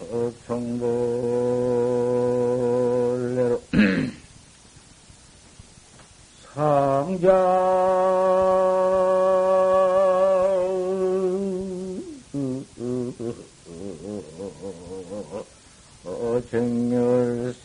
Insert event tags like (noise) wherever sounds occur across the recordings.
어, 경벌내로. (clears throat) 상자 정열생이란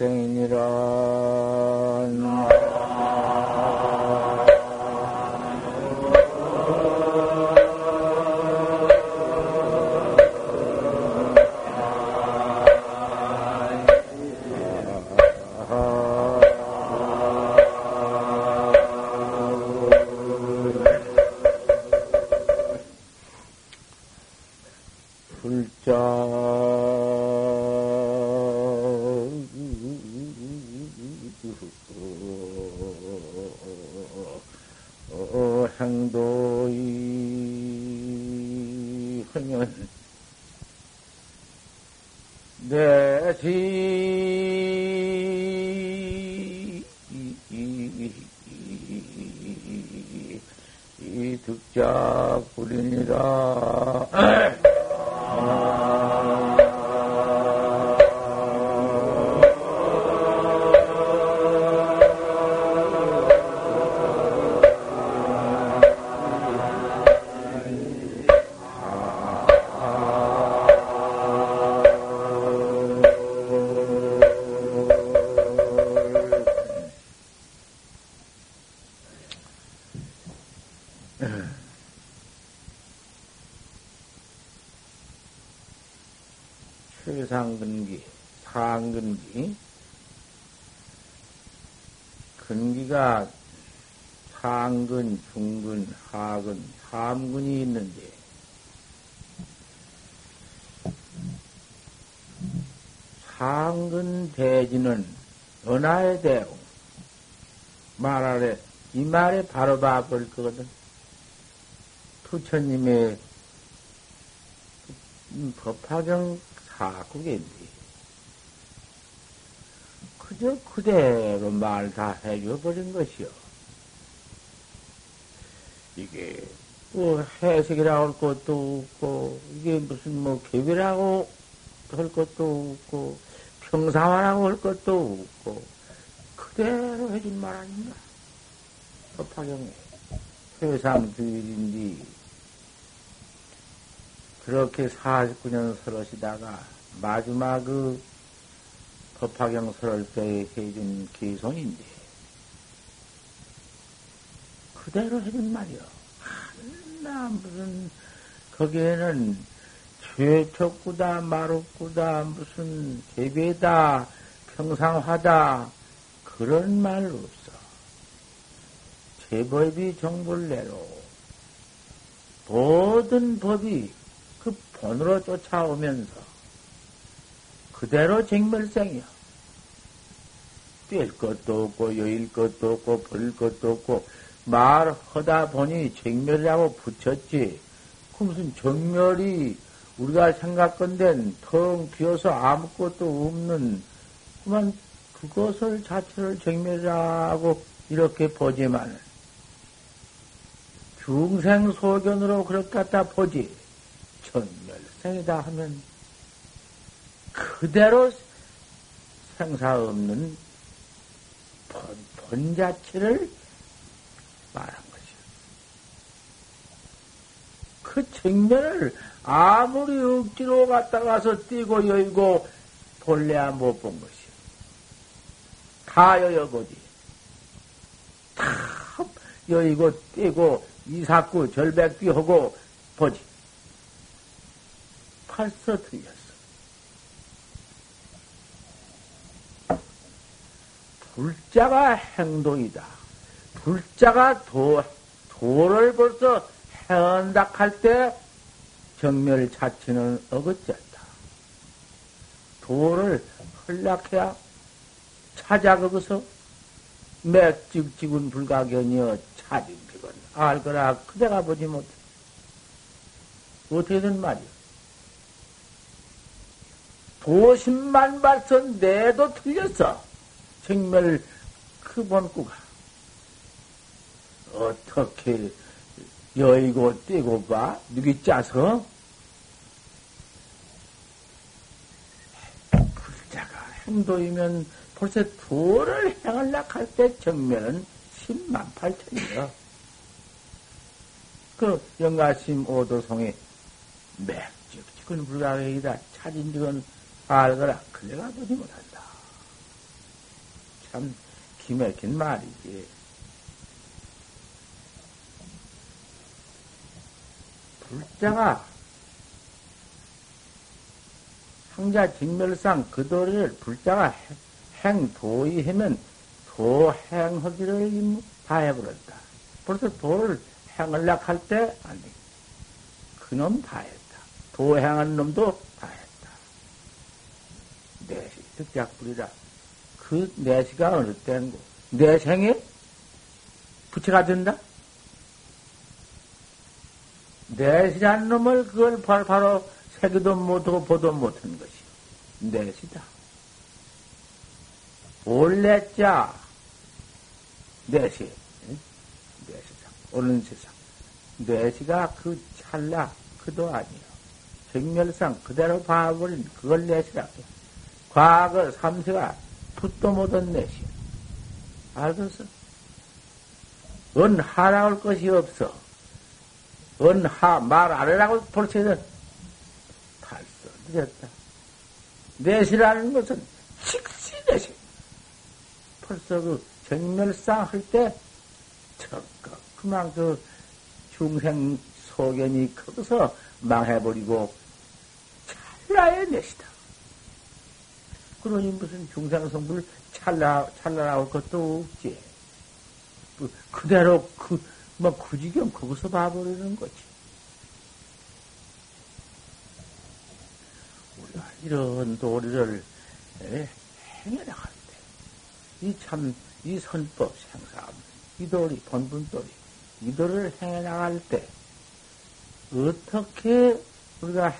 근기가 상근, 중근, 하근, 삼근이 있는데, 상근 대지는 은하에 대고 말하래 이 말에 바로 봐버릴 거거든. 부처님의 법화경 사국인데 그저 그대로 말 다 해줘버린 것이요. 이게 뭐 해석이라고 할 것도 없고 이게 무슨 뭐 개비라고 할 것도 없고 평사화라고 할 것도 없고 그대로 해준 말 아닌가? 법화경에 회상 주일인데 그렇게 49년 설하시다가 마지막 그 법화경 설할 때 해준 기손인데 그대로 해준 말이요. 하나 무슨 거기에는 최초구다 마루구다 무슨 개배다 평상화다 그런 말 없어. 제법이 정불내로 모든 법이 그 본으로 쫓아오면서 그대로 쟁멸생이야. 뗄 것도 없고 여일 것도 없고 버릴 것도 없고 말하다 보니 쟁멸이라고 붙였지. 그 무슨 정멸이 우리가 생각건된 텅 비어서 아무것도 없는 그만 그것을 자체를 쟁멸이라고 이렇게 보지만 중생 소견으로 그렇게 갖다 보지. 전멸생이다 하면 그대로 생사 없는 본, 본 자체를 말한 것이요. 그 정면을 아무리 억지로 갔다 가서 뛰고 여의고 본래야 못 본 것이요. 다 여여보지. 다 여의고 뛰고 이삭구 절백비 하고 보지. 벌써 틀렸어. 불자가 행동이다. 불자가 도, 도를 벌써 해언다 할 때 정멸 자체는 어긋졌다. 도를 흘락해야 찾아 거기서 맥직직은 불가견이여 차진피건 알거라 그대가 보지 못해. 어떻게 된 말이야? 도심만 발선 내도 틀렸어. 정멸 그 본구가 어떻게 여의고 떼고 봐? 누기 짜서? 불자가 행도이면 벌써 도를 행하려고 할때 정면은 10만 8천이요. 그 영가심 오도송에 맥적지근 불가능이다. 찾은 적은 알거라. 그래가 보지 못한다. 참 기맥힌 말이지. 불자가 항자 직멸상 그 도리를 불자가 행도의 하면 도행하기를 다 해버렸다. 벌써 도를 행을려 할때 아니 그놈 다 했다. 도행한 놈도 다 했다. 내시 득작불이라. 그 내시가 어느 때인고 내생에 부채가 된다? 내시란 놈을 그걸 바로, 바로 새기도 못하고 보도 못한 것이 내시다. 올래자 내시 내시다. 옳은 세상 내시가 그 찰나 그도 아니요. 정멸상 그대로 봐버린 그걸 내시라고. 과거 삼세가 풋도 못한 내시. 알겠어? 은 하나올 것이 없어. 은 하 말안 하라고 볼때는 벌써 늦었다. 내시라는 것은 식시 내시. 벌써 그 정멸상 할 때, 적극 그만 그 중생 소견이 커서 망해버리고 찰나의 내시다. 그러니 무슨 중생 성불 찰나, 찰나 나올 것도 없지. 그, 그대로 그, 뭐, 그 지경 거기서 봐버리는 거지. 우리가 이런 도리를 행해 나갈 때, 이 참, 이 선법 생사, 이 도리, 본분 도리, 이 도리를 행해 나갈 때, 어떻게 우리가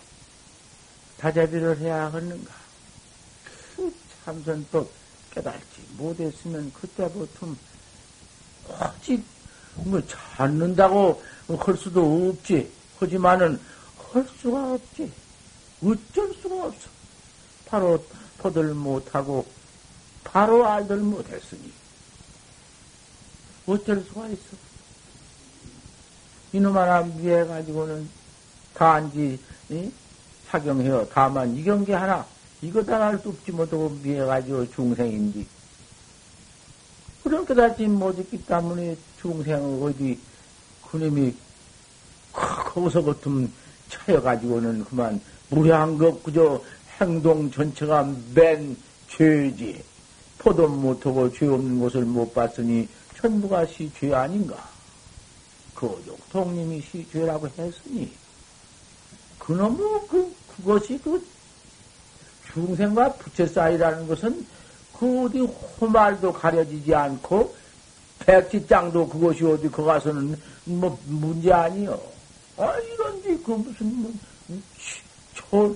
다자비를 해야 하는가? 그 참선법 깨달지 못했으면 그때부터 오직 뭐 찾는다고 할 수도 없지. 하지만은 할 수가 없지. 어쩔 수가 없어. 바로 포들 못하고 바로 알들 못했으니 어쩔 수가 있어. 이놈 하나 미해 가지고는 단지 이? 사경해요. 다만 이 경계 하나 이거 당할 수 없지 못하고 미해가지고 중생인지. 그런 깨닫지 못했기 때문에 중생 어디 그놈이 거기서 같은 차여가지고는 그만 무례한 것 그저 행동 전체가 맨 죄지. 포도 못하고 죄 없는 것을 못 봤으니 전부가 시죄 아닌가? 거족 동님이 시죄라고 했으니 그놈의 그 그것이 그 중생과 부처 사이라는 것은 그 어디 호말도 가려지지 않고 백지장도 그것이 어디 거 가서는 뭐 문제 아니요. 아 이런지 그 무슨 뭐, 저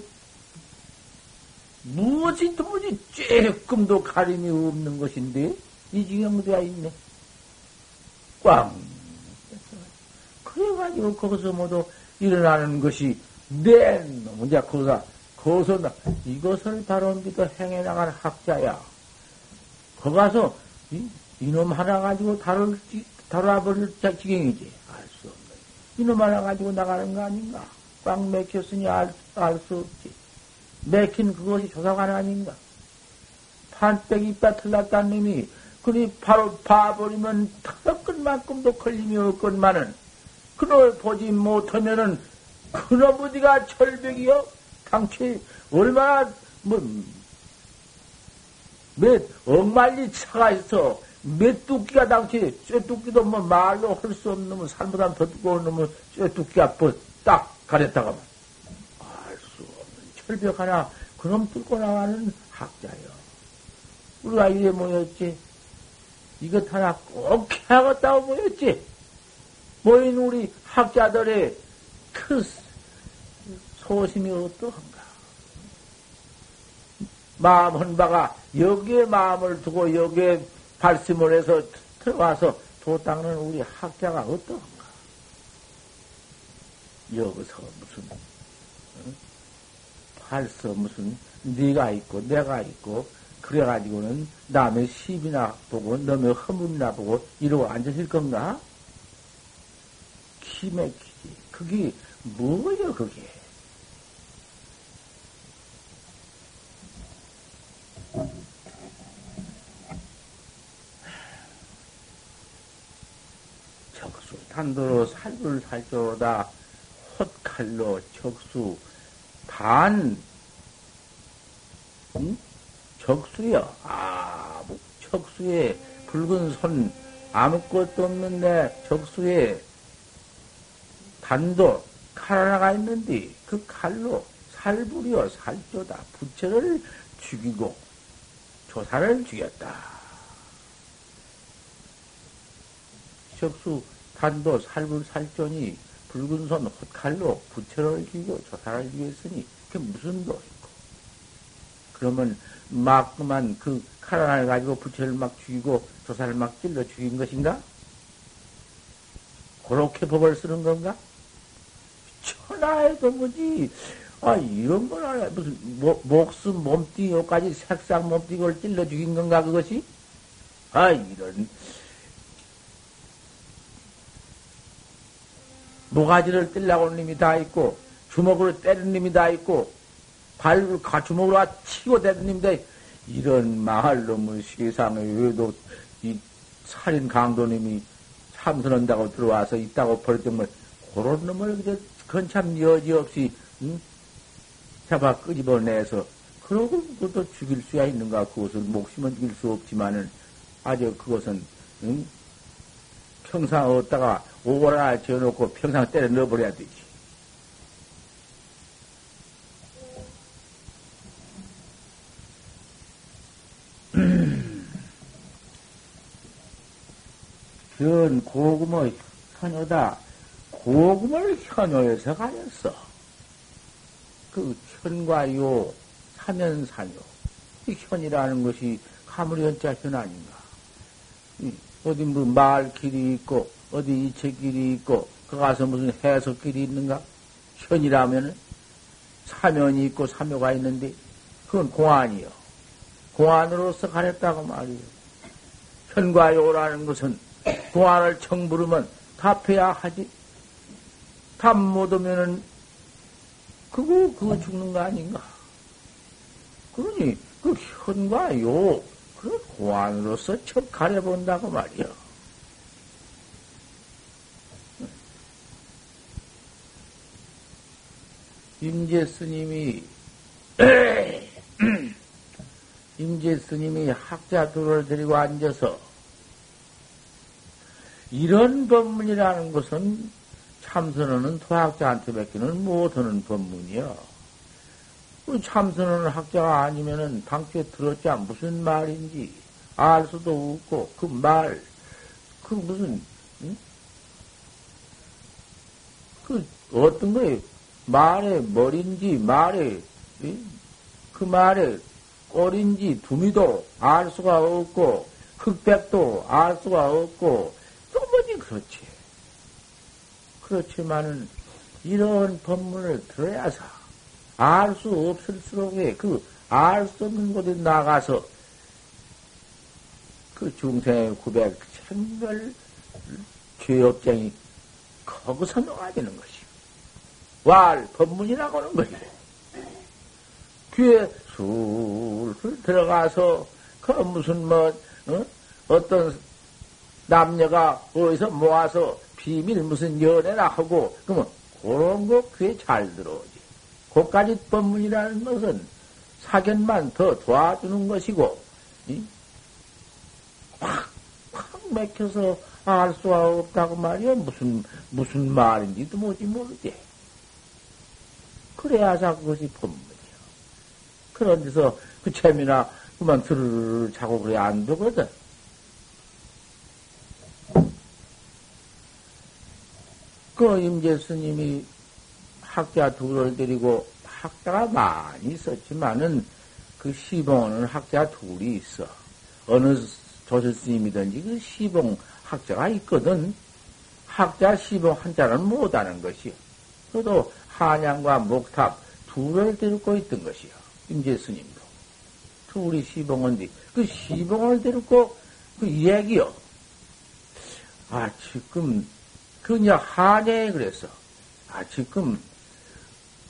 무엇이 도무지 쬐끔도 가림이 없는 것인데 이 지경돼야 있네. 꽝. 그래가지고 거기서 모두 일어나는 것이 내 놈, 이제 거기서 거기서 이것을 바로 믿어 행해 나갈 학자야. 거 가서 이, 이놈 하나 가지고 다룰 다뤄버릴 지경이지. 알 수 없네. 이놈 하나 가지고 나가는 거 아닌가? 꽉 맥혔으니 알 수 없지. 맥힌 그것이 조사관 아닌가? 판때기 이빠 틀렸다는 놈이 그니 바로 봐버리면 턱끝만큼도 걸림이 없건만은 그걸 보지 못하면은 그놈 어디가 철벽이요? 당최 얼마나 뭐몇 억만리 차가 있어. 몇 두끼가 당시 쇠두끼도 뭐 말로 할 수 없는 놈은 살보다 더 두꺼운 놈은 쇠두끼가 뭐딱 가렸다가 알 수 없는 철벽 하나 그놈 뚫고 나가는 학자요. 우리가 이래 모였지. 이것 하나 꼭 해야겠다고 모였지. 모인 우리 학자들의 그 소심이 어떠한가? 마음 한 바가 여기에 마음을 두고 여기에 발심을 해서 들어와서 도 닦는 우리 학자가 어떠한가? 여기서 무슨 어? 발서 무슨 네가 있고 내가 있고 그래가지고는 남의 시비나 보고 남의 허물이나 보고 이러고 앉으실 건가? 기맥히지. 그게 뭐예요, 그게? 적수 탄도로 살불 살조로다. 헛칼로 적수. 반 응? 적수요 아뭐 적수에 붉은 손. 아무것도 없는데 적수에 단도. 칼 하나가 있는데 그 칼로 살불이요 살조다. 부처를 죽이고 조사를 죽였다. 적수 단도 살불 살존이 붉은 손 헛칼로 부처를 죽이고 조사를 죽였으니 그게 무슨 도리고 그러면 막 그만 그 칼 하나를 가지고 부처를 막 죽이고 조사를 막 찔러 죽인 것인가? 그렇게 법을 쓰는 건가? 천하에도 뭐지 아, 이런 걸 알아. 무슨, 모, 목숨, 몸뚱이까지 색상 몸뚱이를 찔러 죽인 건가, 그것이? 아, 이런. 모가지를 찔라고 는 놈이 다 있고, 주먹으로 때리는 놈이 다 있고, 발을 주먹으로 치고 때리는 놈이 다 있고, 이런 놈의 세상에 왜도 이 살인 강도님이 참선한다고 들어와서 있다고 버렸던 그런 놈을 그참 여지없이, 응? 잡아 끄집어내서 그러고 그것도 죽일 수야 있는가 그것을 목숨은 죽일 수 없지만은 아주 그것은 응? 평상 얻다가 오거나 지어놓고 평상 때려 넣어버려야 되지. 현 고금의 현효다. 고금을 현효에서 가렸어. 그 현과 요, 사면사요. 이 현이라는 것이 가물현자 현 아닌가. 어디 뭐 말 길이 있고, 어디 이체길이 있고, 그 가서 무슨 해석길이 있는가? 현이라면은 사면이 있고 사묘가 있는데, 그건 공안이요. 공안으로서 가렸다고 말이요. 현과 요라는 것은 공안을 청부르면 답해야 하지. 답 못하면은 그거, 그거 죽는 거 아닌가? 그러니, 그 현과 요, 그 고안으로서 척 가려본다고 말이요. 임재 스님이, 임재 스님이 학자 둘을 데리고 앉아서, 이런 법문이라는 것은 참선하는 도학자한테 뵙기는 못하는 법문이요. 참선하는 학자가 아니면은 당초에 들었자 무슨 말인지 알 수도 없고 그 말, 그 무슨, 응? 그 어떤 거에 말의 머리인지 말의 그 말의 꼴인지 두미도 알 수가 없고 흑백도 알 수가 없고 또 뭐지 그렇지. 그렇지만은 이런 법문을 들어야서 알 수 없을수록에 그 알 수 없는 곳에 나가서 그 중생의 구백 천별 죄업쟁이 거기서 놓아지는 것이 왈 법문이라고 하는 거지. 귀에 술술 들어가서 그 무슨 뭐 어? 어떤 남녀가 어디서 모아서 비밀 무슨 연애나 하고, 그러면 그런 거 그게 잘 들어오지. 고까지 법문이라는 것은 사견만 더 도와주는 것이고, 확, 확 맥혀서 알 수가 없다고 말이야. 무슨, 무슨 말인지도 뭐지 모르지. 그래야자 그것이 법문이야. 그런 데서 그 재미나 그만 들을 자고 그래 안 되거든. 그 임재 스님이 학자 둘을 데리고 학자가 많이 있었지만은 그 시봉하는 학자 둘이 있어. 어느 조실 스님이든지 그 시봉 학자가 있거든. 학자 시봉 한자는 못하는 것이요. 그래도 한양과 목탑 둘을 데리고 있던 것이요. 임재 스님도. 둘이 시봉인데 그 시봉을 데리고 그 얘기요. 아 지금 그냥 한양에 그랬어. 아 지금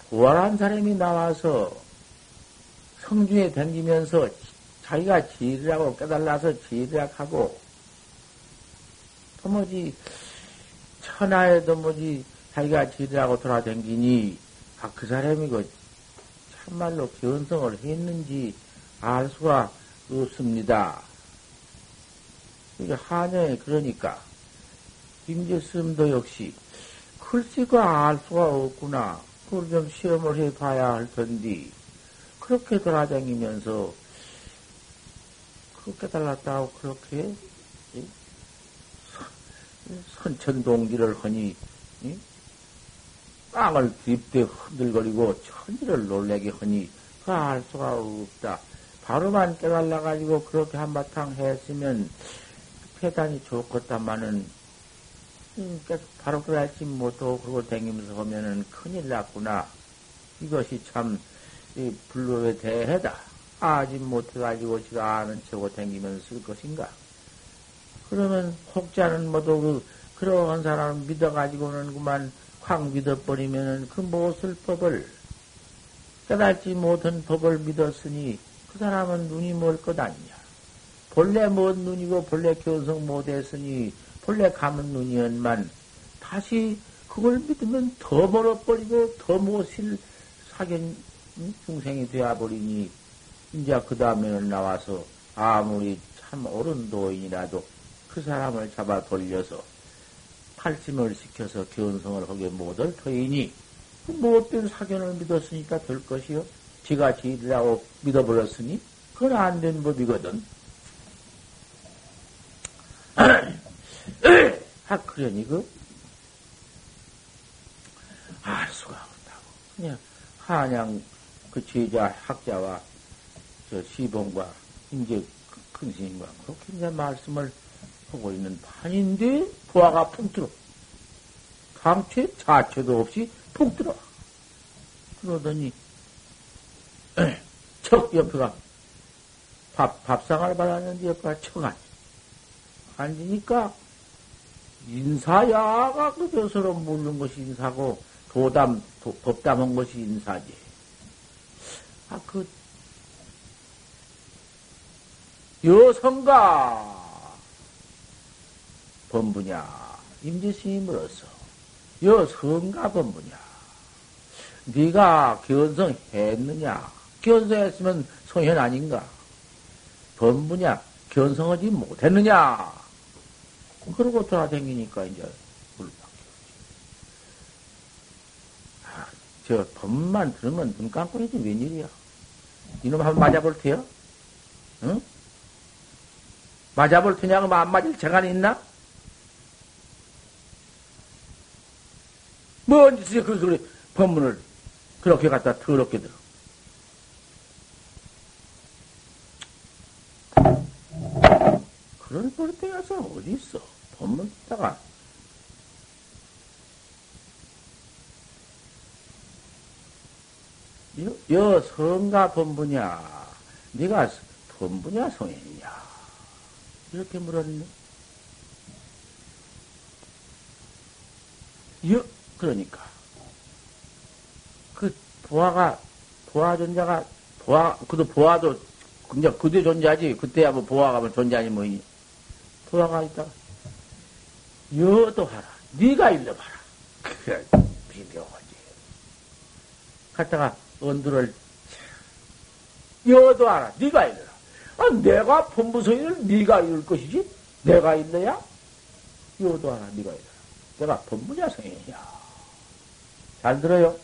부활한 사람이 나와서 성중에 댕기면서 자기가 지리라고 깨달아서 지리락 하고 도무지 천하에도 뭐지 자기가 지리라고 돌아댕기니 아 그 사람이 그 참말로 견성을 했는지 알 수가 없습니다. 이게 한여에 그러니까 임재스님도 역시 글씨가 알 수가 없구나. 그걸 좀 시험을 해봐야 할 텐데 그렇게 돌아다니면서 그렇게 달랐다고 그렇게 선천동기를 하니 땅을 뒷대 흔들거리고 천지를 놀래게 하니 그알 수가 없다. 바로만 깨달아가지고 그렇게 한바탕 했으면 패단이 좋겠다마는 음, 바로 그러지 못하고 그러고 다니면서 하면은 큰일 났구나. 이것이 참 불법의 대해다. 아직 못해가지고 지가 아는 척고 다니면서 쓸 것인가. 그러면 혹자는 모두 그, 그러한 사람을 믿어가지고는 그만 확 믿어버리면은 그 무엇을 법을 깨닫지 못한 법을 믿었으니 그 사람은 눈이 멀 것 아니냐. 본래 먼 눈이고 본래 교성 못했으니 본래 감은 눈이었만 다시 그걸 믿으면 더 멀어버리고 더 못실 사견 중생이 되어버리니 이제 그 다음에는 나와서 아무리 참 옳은 도인이라도 그 사람을 잡아 돌려서 팔심을 시켜서 견성을 하게 못할 터이니 그 못된 사견을 믿었으니까 될 것이요. 지가 지리라고 믿어버렸으니 그건 안 된 법이거든. (clears throat) 아, 그러니 그, 알 수가 없다고. 그냥 한양 그 제자 학자와 저 시봉과 이제 그큰 스님과 그렇게 이제 말씀을 하고 있는 판인데 부하가 푹 들어. 강체 자체도 없이 푹 들어. 그러더니 (clears throat) 척 옆에가 밥, 밥상을 받았는데 옆에가 척 앉아. 앉으니까 인사야가 그 벼서로 묻는 것이 인사고 도담, 도, 법담한 것이 인사지. 아, 그 여성가 범부냐 임지스님으로서. 여 성가 범부냐 네가 견성했느냐? 견성했으면 성현 아닌가? 범부냐 견성하지 못했느냐? 그러고 돌아다니니까 이제 아, 저 법만 들으면 눈 감고 있지 웬일이야. 이놈 한번 맞아볼 테요 응? 맞아볼 테냐고 안 맞을 재간이 있나? 뭔 짓이야, 그 소리, 법문을 그렇게 갖다 더럽게 들어. 그런 버릇대가서 어디 있어? 법문 듣다가. 여, 여 성가 법문이야. 네가 법문이야, 성인이냐? 이렇게 물었네. 여, 그러니까. 그, 보아가, 보아 존자가, 보아, 그도 보아도, 그냥 그대 존재하지. 그때야 뭐 보아가 뭐 존재하니 뭐, 보아가 있다. 여도 하라. 네가 일러 봐라. 그래, 비교하지. 갔다가 언두를, 여도 하라. 네가 일러. 아, 내가 본부성인을 네가 이룰 것이지? 내가 있느냐? 이것도 하나 네가 있어. 내가 성인이야. 잘 들어요?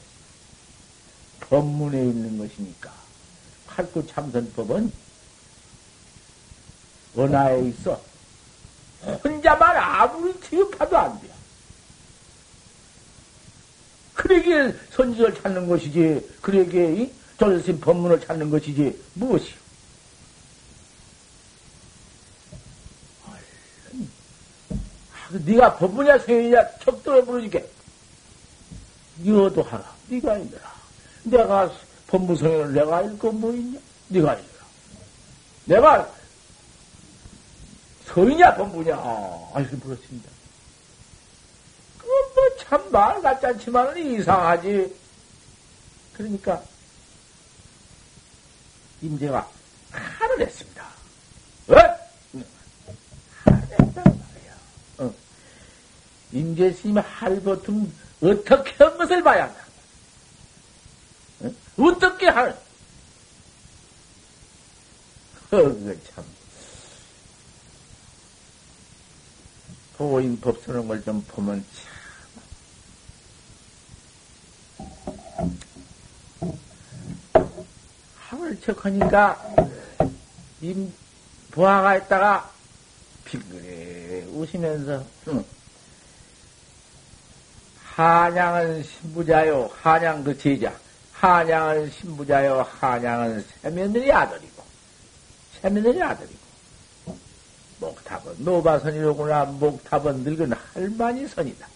법문에 있는 것이니까. 팔구 참선법은 원하에 있어. 혼자만 아무리 취급해도 안 돼. 그러기에 선지를 찾는 것이지, 그러기에 조선심 법문을 찾는 것이지, 무엇이요? 그 네가 법부냐 성인이냐 척도에 부르니까 너도 하라. 네가 읽어라. 내가 법무성인을 내가 읽고 뭐 있냐? 네가 읽어라. 내가 성이냐 법부냐? 아, 이렇게 물었습니다. 그뭐참 말 같지 않지만 이상하지. 그러니까 임재가 칼을 했습니다. 어? 칼을 했단 말이야. 어. 임재 스님의 할 버튼 어떻게 한 것을 봐야 한다. 어? 어떻게 할, 어, 그 참. 보인 법서는 걸 좀 보면 참. 하을 척하니까 임 부하가 있다가 빙그레 웃으면서 응. 한양은 신부자요 한양 그 제자. 한양은 신부자요 한양은 세며느리 아들이고. 세며느리 아들이고. 목탑은 노바선이로구나 목탑은 늙은 할머니 선이다.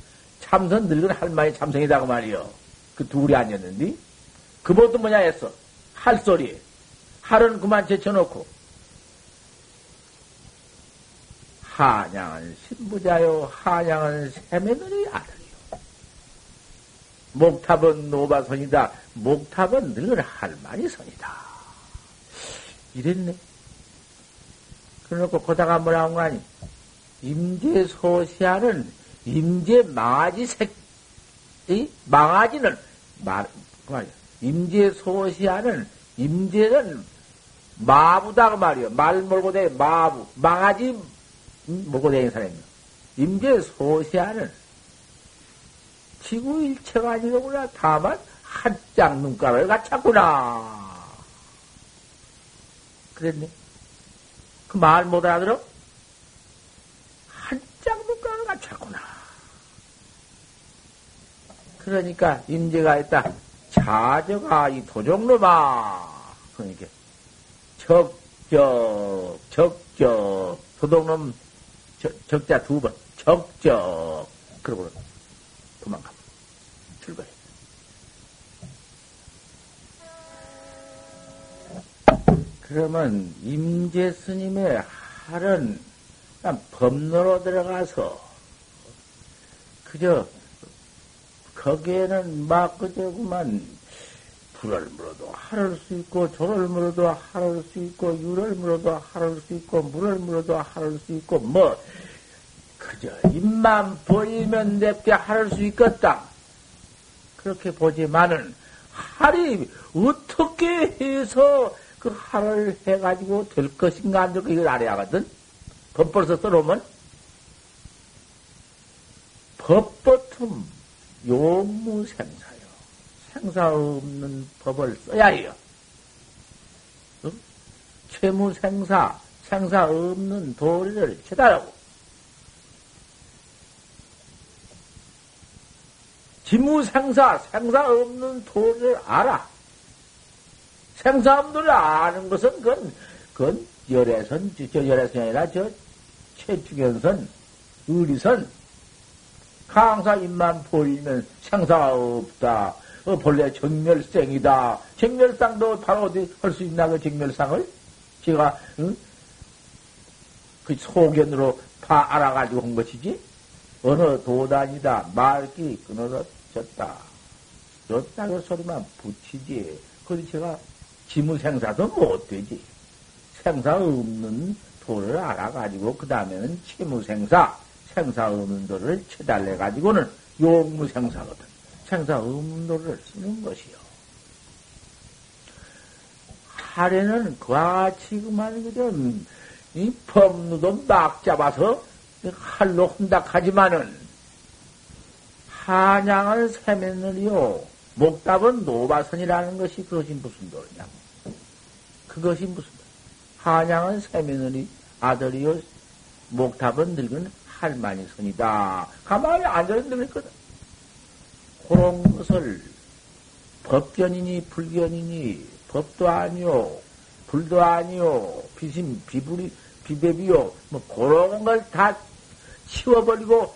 참선 늙은 할머니 참선이다 그 말이요. 그 둘이 아니었는데. 그것도 뭐냐 했어? 할 소리. 할은 그만 제쳐놓고. 한양은 신부자요, 한양은 세매느리 아들이요. 목탑은 노바선이다. 목탑은 늘 할머니 선이다. 이랬네. 그래놓고 거다가 뭐라고 하니? 임재소시아는 임재 망아지 색, 이 망아지는 말, 그 말이야. 임재소시아는 임재는 마부다 그 말이요. 말 몰고 대 마부. 망아지 먹고 다니는 사람이요. 임재 소시아는 지구 일체가 아니로구나. 다만 한 짝 눈가를 갖췄구나. 그랬네. 그 말 못 알아들어? 한 짝 눈가를 갖췄구나. 그러니까 임재가 있다. 자저가 이 도종놈아. 그러니까 적적 적적 도둑놈 적자 두 번, 적적. 그러고. 출발해. 그러면 임재 스님의 할은 법로로 들어가서 그저 거기에는 막 그저구만 불을 물어도 하를 수 있고 조를 물어도 하를 수 있고 유를 물어도 하를 수 있고 물을 물어도 하를 수 있고 뭐 그저 입만 보이면 냅게 하를 수 있겠다. 그렇게 보지만은 할이 어떻게 해서 그 할을 해가지고 될 것인가 안 될 것인가 이걸 알아야 하거든. 법벌서 써놓으면 법버툼 요무생사 생사 없는 법을 써야 해요. 어? 최무생사, 생사 없는 도리를 che다라고 지무생사, 생사 없는 도리를 알아. 생사 없는 도리를 아는 것은 그건, 그건 열애선, 저 열애선이 아니라 저 최중현선, 의리선, 강사 입만 보이면 생사가 없다. 어, 본래 정멸생이다. 정멸상도 바로 어디 할 수 있나, 그 정멸상을? 제가, 응? 그 소견으로 다 알아가지고 한 것이지? 어느 도단이다. 말기 끊어졌다. 졌다. 그 소리만 붙이지. 그래서 제가 지무생사도 못 되지. 생사 없는 도를 알아가지고, 그 다음에는 치무생사, 생사 없는 도를 쳐달래가지고는 용무생사거든. 생사 음도를 쓰는 것이요. 하래는 그와 같이 그만 그좀 이 법루도 막 잡아서 칼로 혼닥하지만은 한양을 세면을요 목답은 노바선이라는 것이 그것이 무슨 도리냐? 그것이 무슨 한양은 세면을이 아들이요 목탑은 늙은 할머니 선이다. 가만히 앉아서 늙었거든. 그런 것을 법견이니 불견이니 법도 아니요 불도 아니요 비심 비불이 비배비요 뭐 그런 걸 다 치워버리고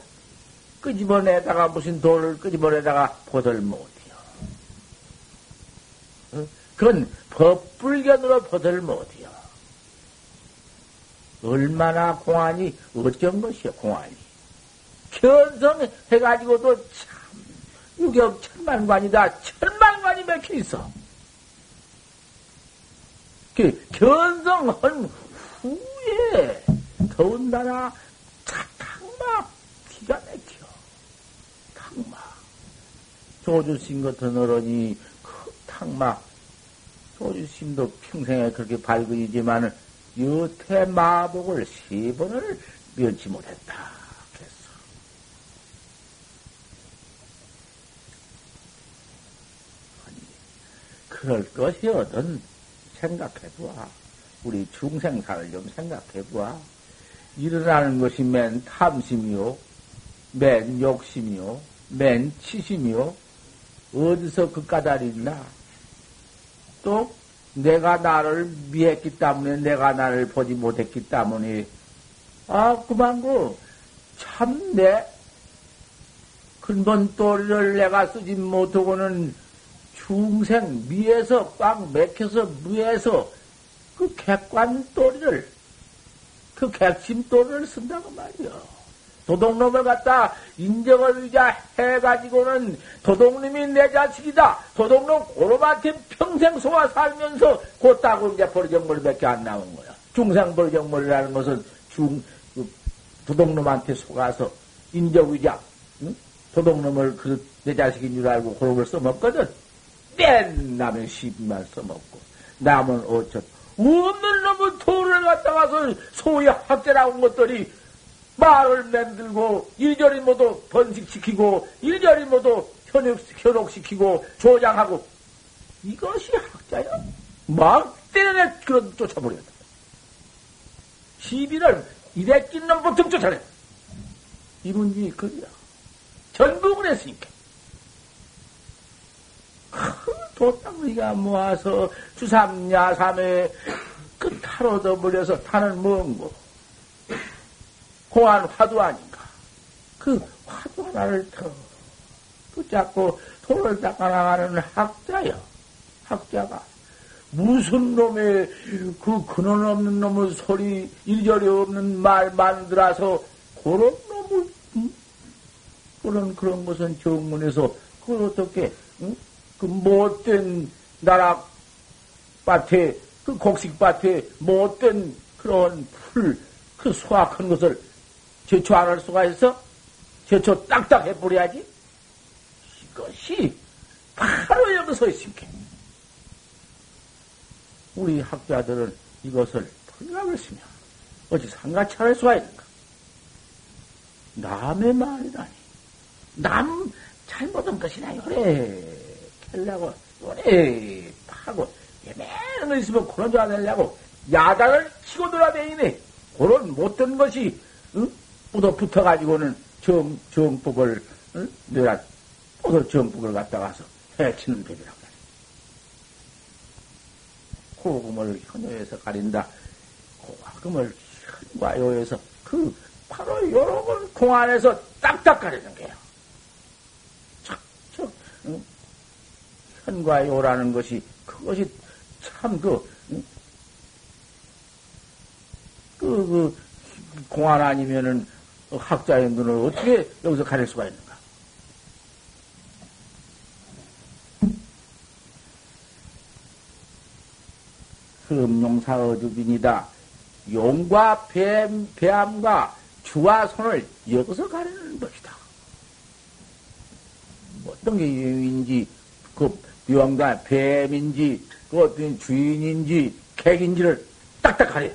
끄집어내다가 무슨 돌을 끄집어내다가 보들 못해요. 그건 법불견으로 보들 못해요. 얼마나 공안이 어쩐 것이요, 공안이. 견성해가지고도 참, 유격 천만관이다. 천만관이 맥혀 있어. 그 견성한 후에 더군다나 탁막 기가 막혀. 탁막. 조주심 같은 어른이 그 탁막. 조주심도 평생에 그렇게 밝은이지만 여태 마복을 세 번을 면치 못했다. 그랬어. 아니, 그럴 것이거든. 생각해보아. 우리 중생사를 좀 생각해보아. 일어나는 것이 맨 탐심이요, 맨 욕심이요, 맨 치심이요. 어디서 그 까닭이 있나? 또 내가 나를 미했기 때문에 내가 나를 보지 못했기 때문에 아 그만 그참내 근본 또리를 내가 쓰지 못하고는 중생 미에서 꽉 맥혀서 무에서 그 객관 또리를 그 객심 또리를 쓴다고 말이요. 도둑놈을 갖다 인정을 의자 해가지고는 도둑놈이 내 자식이다. 도둑놈 고로한테 평생 소화 살면서 곧다고 이제 버리정물밖에 안 나온 거야. 중생 버리정물이라는 것은 중, 그, 도둑놈한테 속아서 인정 의자, 응? 도둑놈을 그, 내 자식인 줄 알고 고로를 써먹거든. 맨 남의 시비만 써먹고. 남은 어쩌, 없는 놈의 돌을 갖다 가서 소위 학자라고 온 것들이 말을 만들고 일절이 모두 번식시키고 일절이 모두 현혹, 현혹시키고 조장하고 이것이 학자야. 막 때려내 그런 쫓아버렸다. 시비를 이래 낀 놈부터 쫓아내. 이 문제이 그야. 전국을 했으니까. 큰 도땅이가 모아서 주삼야 삼에 그 타로 둬버려서 타는 뭔고. 공안 화두 아닌가. 그 화두 하나를 더 붙잡고 돌을 닦아나가는 학자요. 학자가. 무슨 놈의 그 근원 없는 놈의 소리, 일절이 없는 말 만들어서 그런 놈을, 응? 그런, 그런 것은 정문에서 그걸 어떻게, 응? 그 못된 나라 밭에, 그 곡식 밭에 못된 그런 풀, 그 수확한 것을 제초 안 할 수가 있어? 제초 딱딱 해버려야지. 이것이 바로 여기서 있습니다. 우리 학자들은 이것을 풀려고 했으면 어찌 상가치 할 수가 있는가? 남의 말이라니. 남 잘못한 것이나 요래 캘라고 요래 파고 예매는 거 있으면 그런 줄 알려고 야단을 치고 돌아다니네. 그런 못된 것이 응? 뿌도 붙어가지고는 정, 정법을, 응? 내가 뿌도 정법을 갖다가서 해치는 법이라고 그래. 고금을 현여에서 가린다. 고금을 현과요에서 그, 바로 요런 공안에서 딱딱 가리는 거야. 척, 척, 응? 현과요라는 것이, 그것이 참 그, 응? 그, 그, 공안 아니면은 학자의 눈을 어떻게 여기서 가릴 수가 있는가? 흠용사 어주빈이다. 용과 뱀, 배암과 주와 손을 여기서 가리는 것이다. 어떤 게 유인인지, 그 묘왕과 뱀인지, 그 어떤 주인인지, 객인지를 딱딱 가려.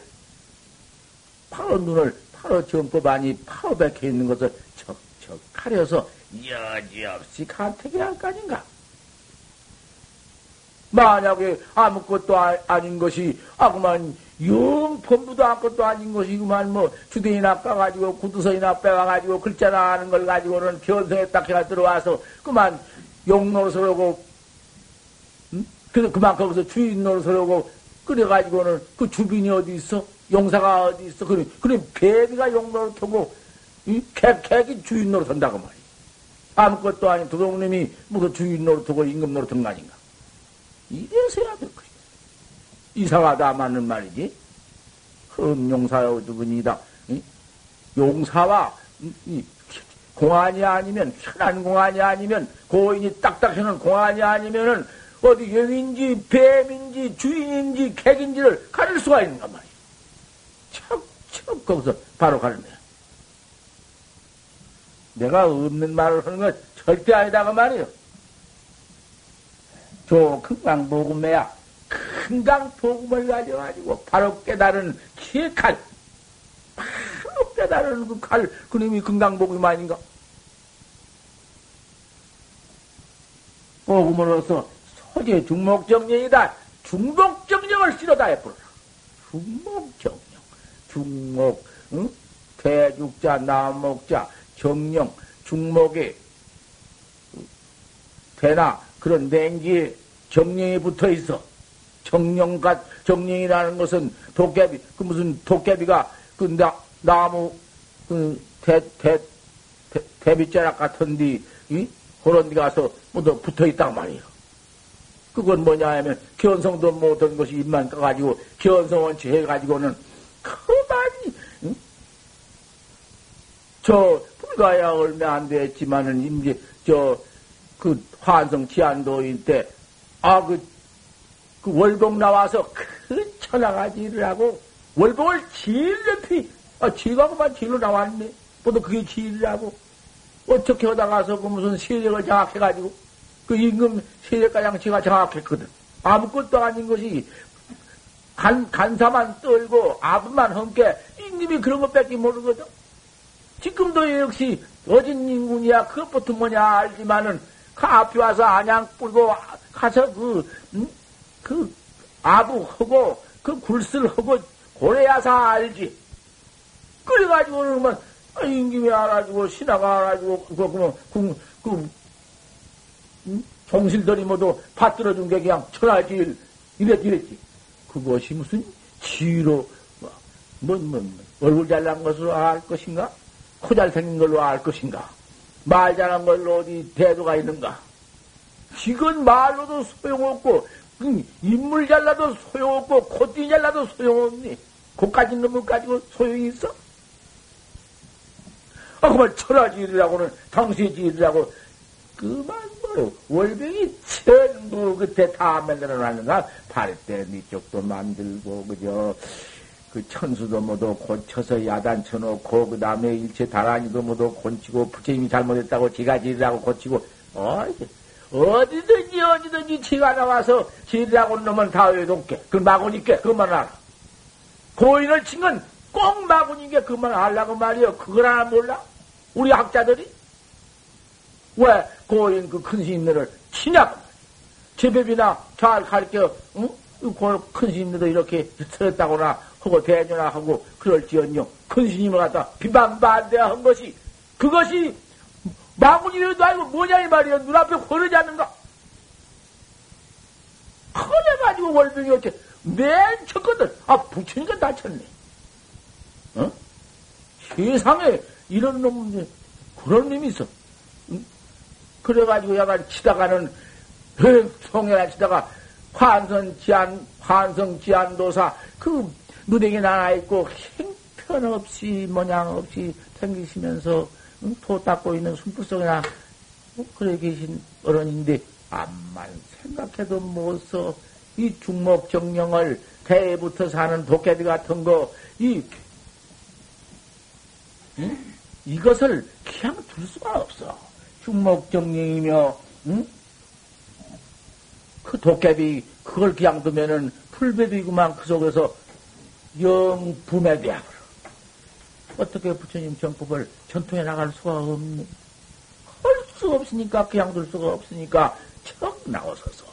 바로 눈을 정법 안이 파로 박혀 있는 것을 척척 가려서 여지없이 간택해야 할거 아닌가? 만약에 아무것도 아, 닌 것이, 아, 그만, 영, 본부도 아무것도 아닌 것이, 그만, 뭐, 주댕이나 까가지고, 구두서이나 빼가가지고, 글자나 하는 걸 가지고는 견성에 딱 해가 들어와서, 그만, 용 노릇을 고 응? 그래서 그만 거기서 주인 노릇을 하고, 그래가지고는 그 주빈이 어디 있어? 용사가 어디 있어? 그래, 그래, 배비가 용도를 타고, 이 객, 객이 주인 노릇 한다고 말이야. 아무것도 아닌 도둑님이 무슨 주인 노릇 하고 임금 노릇 한 거 아닌가. 이래서야 될 것이다. 이상하다 맞는 말이지. 흠 용사여 두분이다. 용사와 공안이 아니면 편한 공안이 아니면 고인이 딱딱해는 공안이 아니면은 어디 여인지 뱀인지 주인인지 객인지를 가릴 수가 있는가 말이야. 척척 거기서 바로 가는 거야. 내가 없는 말을 하는 건 절대 아니다 그 말이요. 저 금강 복음매야 금강 복음을 가져가지고 바로 깨달은 기획할 바로 깨달은 그 칼, 그놈이 금강 복음 아닌가? 복음으로서 소재 중목정령이다. 중목정령을 실어다 해버려라. 중목정령. 중목, 응? 대죽자, 남목자, 정령, 중목에 대나 그런 냉기에 정령이 붙어 있어. 정령과 정령이라는 것은 도깨비, 그 무슨 도깨비가 그 나, 나무, 그 대, 대, 대, 대비자락 같은 데, 이? 그런 데 가서 모두 붙어 있단 말이에요. 그건 뭐냐 하면, 견성도 못한 것이 입만 까가지고, 견성원치 해가지고는, 그만이, 응? 저, 불가야 얼마 안 됐지만은, 이제, 저, 그, 환성 지안도일 때, 아, 그, 그 월봉 나와서 큰 천하가지를 하고, 월봉을 제일 높이, 아, 지가 그만 제일로 나왔네. 보다 그게 제일이라고. 어떻게 하다가서 그 무슨 세력을 장악해가지고, 그 임금 세력가량 지가 장악했거든. 아무것도 아닌 것이, 간, 간사만 떨고, 아부만 험게, 임금이 그런 것밖에 모르거든. 지금도 역시, 어진 인군이야, 그것부터 뭐냐 알지만은, 그 앞에 와서 안양 뿌리고, 가서 그, 음? 그, 아부하고, 그 굴슬하고, 고래야사 알지. 그래가지고 그러면 아, 임금이 알아주고 신하가 알아주고 그거 그뭐 그, 그 음? 종실들이 모두 받들어준 게 그냥 천하지일 이랬 이랬지. 그것이 무슨 지로 뭐, 뭐, 뭐, 뭐 얼굴 잘난 것으로 알 것인가? 코 잘생긴 걸로 알 것인가? 말 잘한 걸로 어디 대도가 있는가? 지금 말로도 소용없고 인물 잘라도 소용없고 콧띠 잘라도 소용없니? 그까지 놈을 가지고 소용이 있어? 아, 그만 천하지일이라고는 당시지일이라고 그만 뭐 월병이 전부 그때 다 만들어 놨는가? 팔대 밑쪽도 만들고 그저 그 천수도 모두 고쳐서 야단 쳐놓고 그 다음에 일체 다란이도 모두 고치고 부처님이 잘못했다고 지가 지리라고 고치고 어 어디든지 어디든지 지가 나와서 지리라고 놈은 다 외롭게. 그 마구니께 그만 알아 고인을 친 건 꼭 마구니께 그만 알라고 말이요 그걸 하나 몰라? 우리 학자들이? 왜 고인 그 큰 스님들을 치냐고. 제법이나 잘 가르쳐, 응? 큰 스님들도 이렇게 틀었다거나 하고 대전화 하고 그럴지언정 큰 스님을 갖다 비방 반대한 것이 그것이 마구니라도 아니고 뭐냐 이 말이야 눈앞에 흐르지 않는가 커져가지고 월병이 어째 맨 쳤거든 아 부처니까 다쳤네 어? 세상에 이런 놈, 그런 놈이 있어. 그래가지고 약간 치다가는, 성해나 치다가 환선 지안, 환성 지안도사, 그 누댕이 나나 있고, 형편없이, 모양 없이 탱기시면서, 토 닦고 있는 숨불 속에나, 뭐 그래 계신 어른인데, 암만 생각해도 못 써. 이 중목 정령을 대부터 사는 도깨비 같은 거, 이, 응? 이것을 그냥 둘 수가 없어. 흉목정령이며, 응? 그 도깨비, 그걸 그냥 두면은 풀베비구만 그 속에서 영 부매되야. 어떻게 부처님 정법을 전통해 나갈 수가 없니? 할수 없으니까, 그냥 둘 수가 없으니까, 척 나오소서.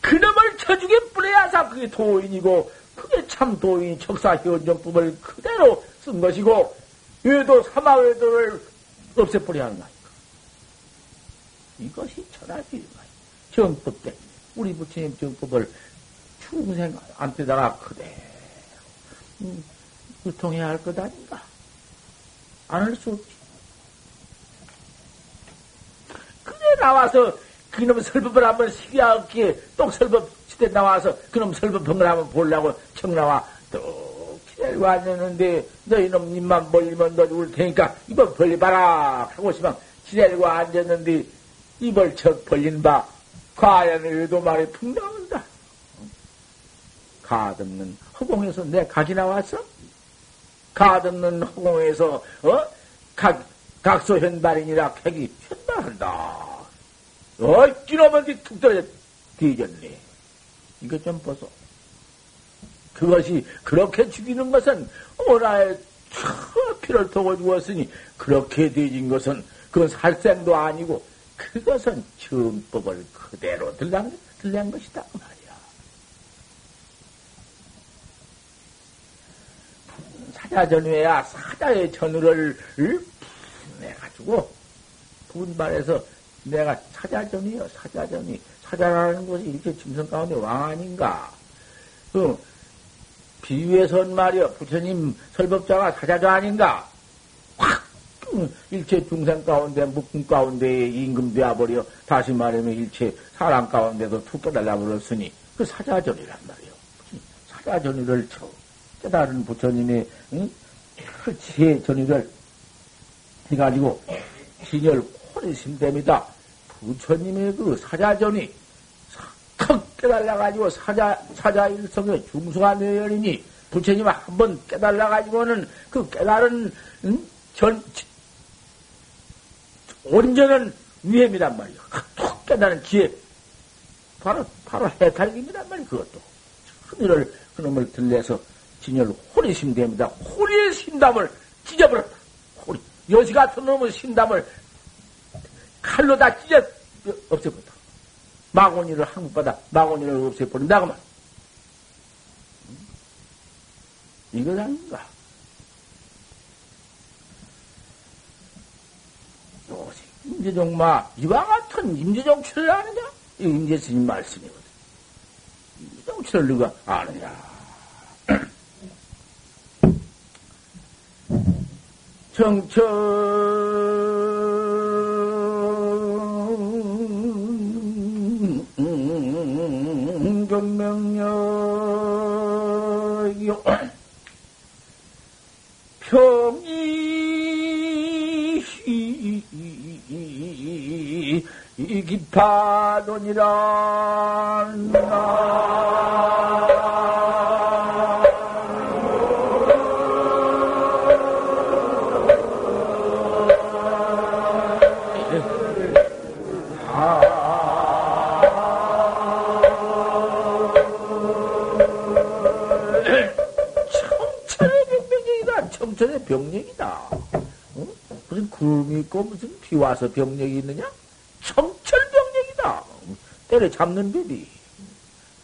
그놈을 저죽에 뿌려야사 그게 도인이고, 그게 참 도인 척사현정법을 그대로 쓴 것이고, 외도, 사마외도를 없애버려야 하는 거니까. 이것이 철학이요. 정법대. 우리 부처님 정법을 충생 안에다가 그대로 음, 유통해야 할 것 아닌가? 안 할 수 없지. 그래 나와서 그놈 설법을 한번 시기하게 또 설법 시대 나와서 그놈 설법병을 한번 보려고 청나와 또 기다리고 앉았는데 너희놈 입만 벌리면 너 죽을 테니까 입만 벌리봐라 하고 싶으면 기다리고 앉았는데 입을 척 벌린 바 과연 의도 말이 푹 나온다. 가없는 허공에서 내 각이 나왔어? 가없는 허공에서 어? 각, 각소 현발이니라 객이 현발한다. 어이, 끼놈은 툭 떨어져 뒤졌네. 이것 좀 보소. 그것이 그렇게 죽이는 것은 오라에 피를 토고 죽었으니 그렇게 뒤진 것은 그건 살생도 아니고 그것은 정법을 그대로 들란, 들란 것이다. 말이야. 사자전후에야 사자의 전후를 내가지고 분발해서 내가 사자전이요 사자전이 사자라는 것이 이렇게 짐승 가운데 왕 아닌가? 그 비유에선 말이요 부처님 설법자가 사자자 아닌가? 확 일체 중생 가운데 묶음 가운데 임금되어 버려 다시 말하면 일체 사람 가운데도 툭 깨달아 버렸으니 그 사자전이란 말이요. 사자전이를 쳐 깨달은 부처님의 응? 그 지혜 전의를 해가지고 진열 호리심됩니다. 부처님의 그 사자전이 턱 깨달아가지고 사자, 사자일성의 중수가 되어리니 부처님 한 번 깨달아가지고는 그 깨달은 응? 전, 온전한 위험이란 말이야. 턱 깨달은 기회. 바로, 바로 해탈입니단 말이야, 그것도. 하늘을, 그놈을 들려서 진열 호리심 됩니다. 호리의 심담을 찢어버렸다. 호리. 여시 같은 놈의 심담을 칼로 다 찢어 없애버렸다. 마고니를 한국바다 마고니를 없애버린다 그만. 이것 아닌가? 요새 임재종마 이와 같은 임재종치를 아느냐? 이 임재스님 말씀이거든. 임재종치를 누가 아느냐? (clears throat) 정천 (clears throat) (clears throat) 경명력 평 기파론이라 병력이다. 어? 무슨 구름이 있고 무슨 비 와서 병력이 있느냐? 때려잡는 법이.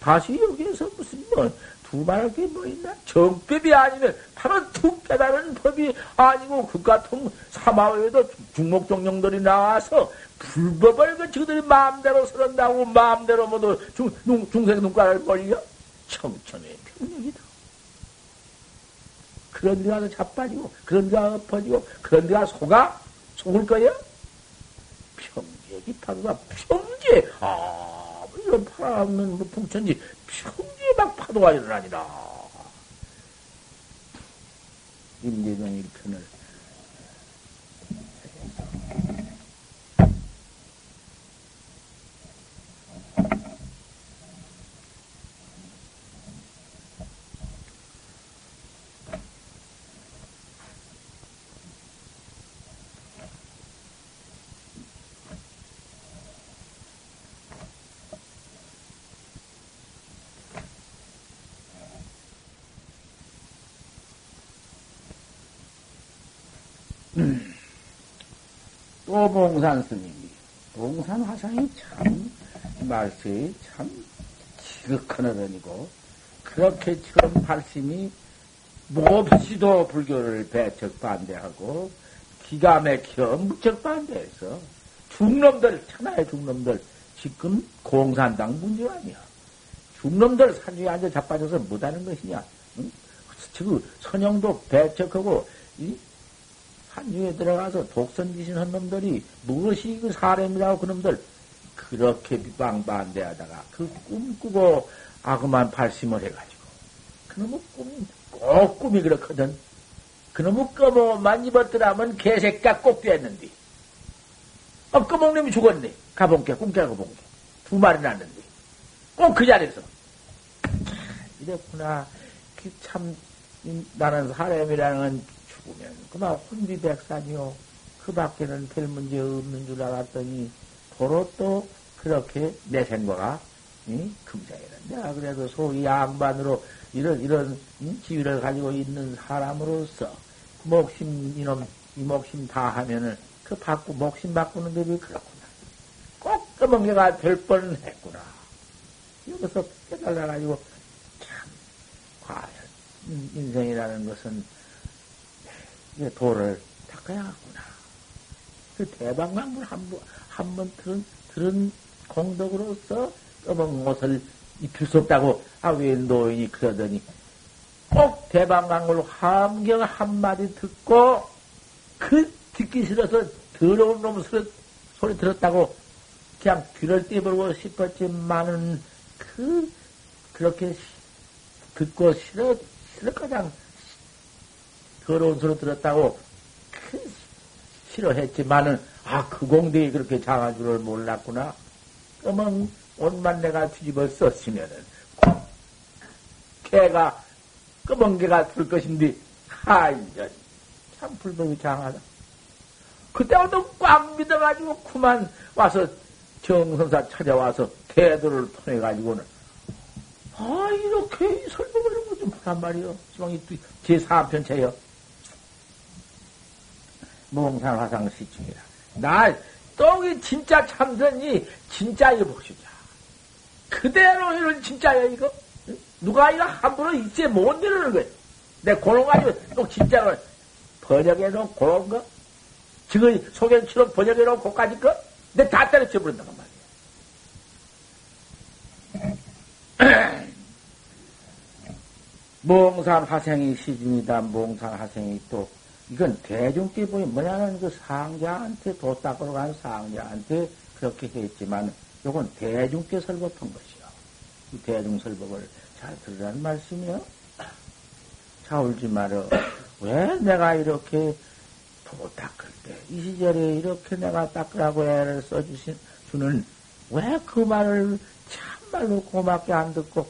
다시 여기에서 무슨 뭐 두말할 게 뭐 있나? 정법이 아니면 바로 툭 깨달은 법이 아니고 그 같은 사마에도 중목종령들이 나와서 불법을 그 저들이 마음대로 서른다고 마음대로 모두 중, 중생 눈가를 벌려? 청천의 병력이다. 그런 데 가서 자빠지고, 그런 데 가서 엎어지고, 그런 데 가서 속아? 속을 거야? 평지 의 기파도가 평지에, 아, 이런 파라없는 뭐 풍천지, 평지에 막 파도가 일어나니라. 임재정 일편을 또 봉산 스님이 봉산 화상이 참 말씀이 참 지극한 어른이고 그렇게 처음 발심이 몹시도 불교를 배척 반대하고 기가 막혀 무척 반대해서 중놈들 천하의 중놈들 지금 공산당 문제 아니야. 중놈들 산중에 앉아 자빠져서 못하는 것이냐. 응? 그 선영도 배척하고 이 한중에 들어가서 독선지신 한 놈들이 무엇이 그 사람이라고 그 놈들 그렇게 비방반대하다가 그 꿈꾸고 악음한 발심을 해가지고 그놈의 꿈, 꼭 꿈이 그렇거든. 그놈의 꺼먹만 입었더라면 개새끼가 꼭 됐는데. 아, 꺼먹님이 죽었네. 가본게, 꿈깨고 본 게. 두 마리 났는데. 꼭 그 자리에서. 이랬구나. 그 참, 나는 사람이라는 건 죽으면 그만 혼비백산이요. 그 밖에는 별 문제 없는 줄 알았더니 도로 또 그렇게 내 생과가 응? 금장이라. 내가 그래도 소위 양반으로 이런, 이런 응? 지위를 가지고 있는 사람으로서 목심, 이놈, 이 목심 다 하면은 그 바꾸, 목심 바꾸는 법이 그렇구나. 꼭 까먹게가 될 뻔 했구나. 여기서 깨달아가지고 참, 과연 인생이라는 것은 도를 닦아야겠구나. 그 대방광문 한 번, 한 번 들은, 들은 공덕으로서 검은 옷을 입힐 수 없다고, 아, 왜 노인이 그러더니, 꼭 대방광을 함경 한마디 듣고, 그 듣기 싫어서 더러운 놈 소리, 소리 들었다고, 그냥 귀를 떼버리고 싶었지만은, 그, 그렇게 듣고 싫어, 싫어, 그냥 더러운 소리 들었다고, 그 싫어했지만은, 아, 그 공대에 그렇게 장한 줄을 몰랐구나. 그러면 옷만 내가 뒤집어 썼으면은, 개가, 검은 개가 들 것인데, 하이전, 참 불법이 장하다. 그때부터 꽉 믿어가지고 그만 와서 정선사 찾아와서 태도를 통해 가지고는, 아, 이렇게 거좀 보란 말이요. 지방이 제4편차요. 몽상화상 시중이라. 나, 똥이 진짜 참선이 진짜 이거 보시자. 그대로 이런 진짜야, 이거? 누가 이거 함부로 이제 못 이러는 거야. 내 고런 가지고 또 진짜로 번역해 놓은 고런 거? 지금 소견처럼 번역해 놓은 고까지 거? 내 다 때려쳐 버린단 말이야. (clears throat) 몽산 화생이 시중이다. 몽산 화생이 또 이건 대중께 보면 뭐냐면 그 상자한테 도 닦으러 간 상자한테 그렇게 했지만 이건 대중께 설법한 것이요. 이 대중 설법을 잘 들으라는 말씀이요. (clears throat) 자, 울지 말어. 왜 내가 이렇게 도 닦을 때, 이 시절에 이렇게 내가 닦으라고 애를 써주신, 주는, 왜 그 말을 참말로 고맙게 안 듣고,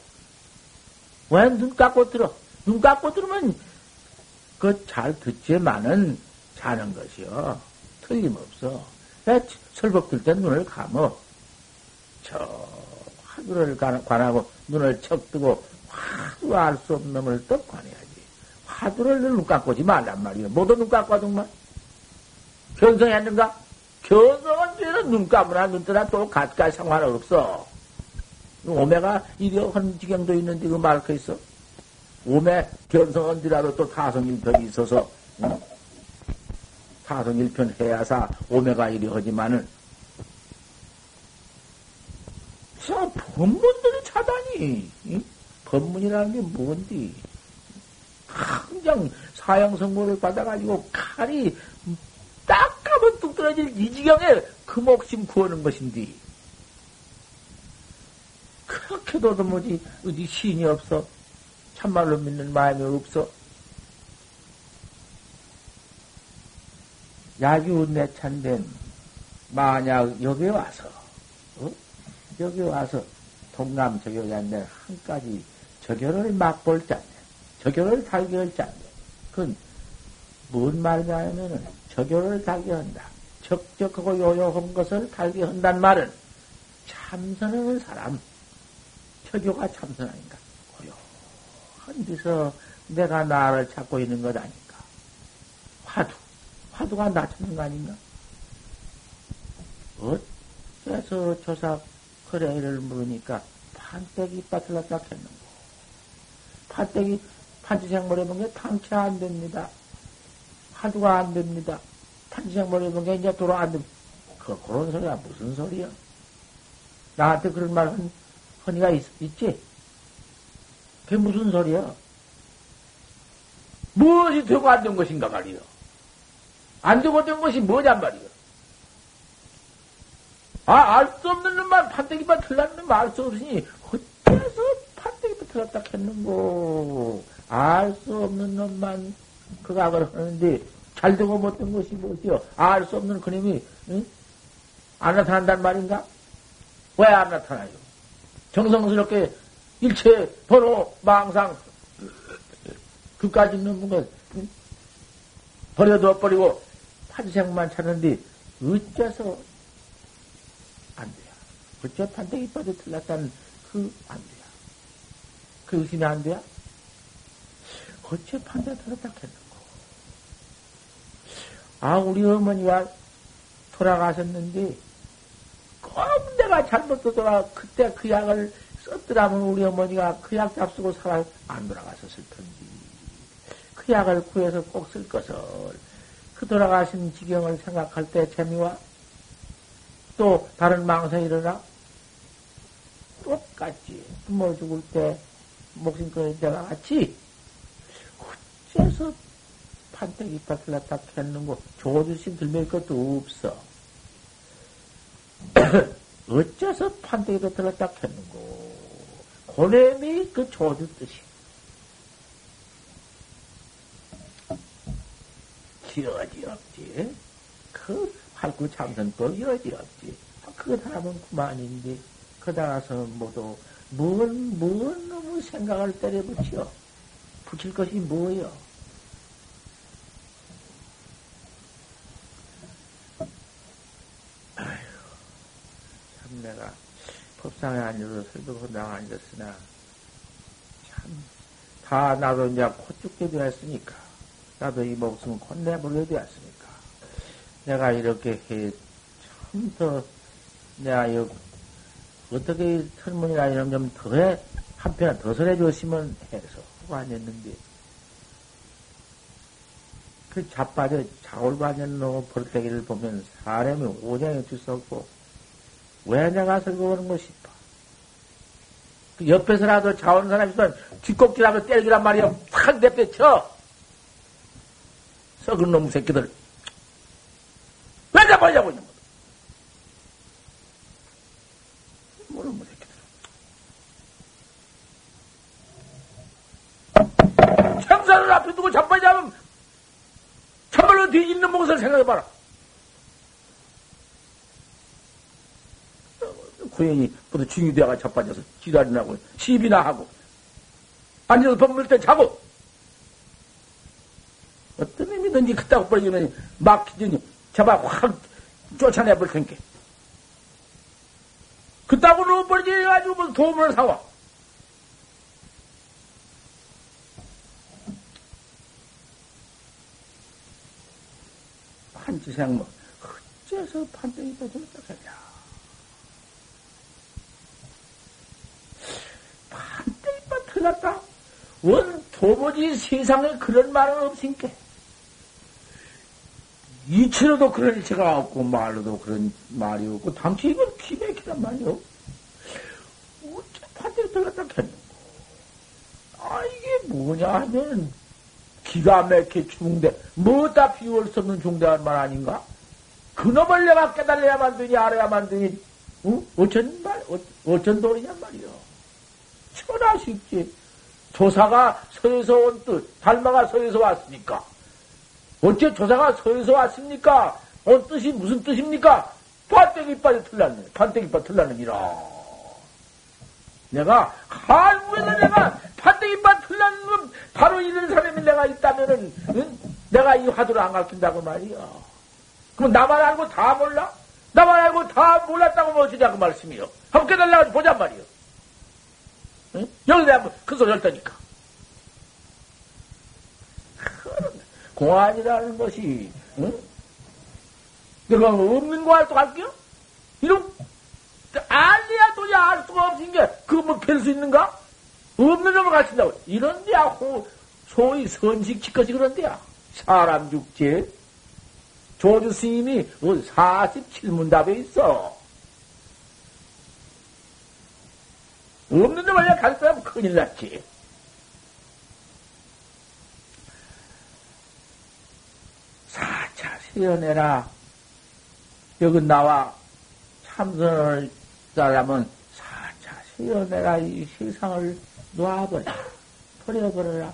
왜 눈 감고 들어? 눈 감고 들으면, 그 잘 듣지만은 자는 것이요. 틀림없어. 왜 설법 들때 눈을 감어? 저 화두를 관하고 눈을 척 뜨고 화두 알 수 없는 놈을 또 관해야지. 화두를 눈 감고 지 말란 말이야. 모두 눈 감고 하더만. 견성했는가? 견성은 뒤에는 눈 감으나 눈 뜨나 또 가까이 상관없어. 오메가 이려 헌 지경도 있는데 그 말그 있어? 오메 견성은 뒤라도 또 타성일편이 있어서 응? 타성일편 해야사 오메가 이리 하지만은 자, 법문들이 차다니. 응? 법문이라는 게 뭔디? 그냥 사형선고를 받아가지고 칼이 딱 가면 뚝 떨어질 이 지경에 그 목심 구하는 것인디. 그렇게도 뭐지, 어디 시인이 없어. 참말로 믿는 마음이 없어. 야규 내찬된 만약 여기 와서 어? 여기 와서 동남 저교자인데 한 가지 저교를 맛볼 자인데 저교를 달게 할 자인데 그건 뭔 말이냐 하면은 저교를 달게 한다. 적적하고 요요한 것을 달게 한단 말은 참선하는 사람 저교가 참선 아닌가 데서 내가 나를 찾고 있는 것 아닌가 화두 화두가 나 찾는 거 아닌가 어째서 조사 그래를 물으니까 판때기 켰는 거. 판때기, 판치생머리 본게 탕치 안 됩니다. 화두가 안 됩니다. 판치생머리 본게 이제 돌아 안 됩니다. 그, 그런 소리가 무슨 소리야? 나한테 그런 말 헌, 헌이가 있, 있지? 그게 무슨 소리야? 무엇이 되고 안 된 것인가 말이요. 안 되고 된 것이 뭐냔 말이요. 아, 알 수 없는 놈만 판때기만 틀렸는 말수 없으니, 어째서 판때기만 틀렸다 했는고. 알 수 없는 놈만 그 각을 하는데, 잘 되고 못된 것이 뭐지요? 알 수 없는 그림이, 응? 안 나타난단 말인가? 왜 안 나타나요? 정성스럽게 일체 번호, 망상, 그까지 있는 것, 응? 버려둬 버리고, 판생만 찾는데, 어째서 안 돼요. 어째 판때기 빠져 틀렸다는 그 안 돼요. 그 의심이 안 돼요? 어째 판때기 틀렸다 했는고. 아, 우리 어머니가 돌아가셨는데, 꼭 내가 잘못 듣더라. 그때 그 약을 썼더라면 우리 어머니가 그 약 잡수고 살아 안 돌아가셨을 텐데. 그 약을 구해서 꼭 쓸 것을. 그 돌아가신 지경을 생각할 때 재미와 또 다른 망상이 일어나 똑같지. 부모 죽을 때 목숨 끊을 때와 같이 어째서 판때기 빠틀났다 했는고 조주심 들릴 것도 없어. (coughs) 어째서 판때기도 들었다 했는고 고뇌미 그 조주 뜻이 기어지 없지. 그 할구 참선법 여지 없지. 그것 하나면 그만인데, 그다가서 모두, 뭔, 뭔 놈의 생각을 때려 붙여? 붙일 것이 뭐여? 아휴, 참 내가 법상에 앉아서 설교본당 앉았으나, 참, 다 나도 이제 코 죽게 되었으니까, 나도 이 목숨은 곧 내버려 되었으니까, 내가 이렇게 해, 참 더, 내가 여, 어떻게 설문이나 이런 좀 더해, 한편 더 설해줬으면 해서 하고 앉았는데, 그 자빠져 자골 앉은 놈 버릇대기를 보면 사람이 수 없고, 왜 내가 설거하는 거 싶어. 그 옆에서라도 자오는 사람이 있으면 뒷꼭지라도 때리란 말이야. 탁 내빼쳐! 썩은 놈 새끼들. 왜있는 거야. 모르는 뭐 새끼들. 생사를 앞에 두고 잡아냐면 참말로 뒤집는 몫을 생각해봐라. 고양이 모두 중이 되어가 자빠져서 지랄이나 하고 시비나 하고 앉아서 밥 먹을 때 자고 어떤 의미든지 그따고 버리면 막히더니 잡아 확 쫓아내 볼 텐게. 그따구 넣어버리지 해가지고 뭐 도움을 사와. 한지생 뭐, 어째서 판정이 떠들었다 하냐. 떠들었다? 원, 도무지 세상에 그런 말은 없으니까. 이체로도 그런 일체가 없고, 말로도 그런 말이 없고, 당시 이건 기맥히단 말이요. 어째 판대로 들어갔다 했는고. 아, 이게 뭐냐 하면, 기가 막혀 중대, 뭐다 비울 수 없는 중대한 말 아닌가? 그놈을 내가 깨달아야만 되니, 알아야만 되니, 응? 어쩐 말, 어, 어쩐 도리냔 말이 요. 천하 쉽지. 조사가 서에서 온 뜻, 달마가 서에서 왔으니까. 어째 조사가 서에서 왔습니까? 온 뜻이 무슨 뜻입니까? 빠져 틀렸네. 빠져 틀렸느니라. 내가 한국에서 내가 빠져 틀렸는 건 바로 이런 사람이 내가 있다면은 응? 내가 이 화두를 안 가르친다고 말이야. 그럼 나만 알고 다 몰라? 나만 알고 다 몰랐다고 뭐 어쩌냐고 말씀이요. 한번 깨달라고 보잔 말이요. 응? 여기 내가 큰 소리 할 테니까. 공안이라는 것이, 응? 내가 없는 거할또 할게요? 이런, 알려야 도저히 알 수가 게, 그거 뭐뵐수 있는가? 없는 놈을 가르친다고. 이런 데야, 호, 소위 선식 치것이 그런 데야. 사람 죽지. 조주 스님이 47문답에 있어. 없는 놈을 가르치면 큰일 났지. 사차 세연해라. 여기 나와 참선을 따라면 사차 세어 내가 이 세상을 놔버려. 버려버려라.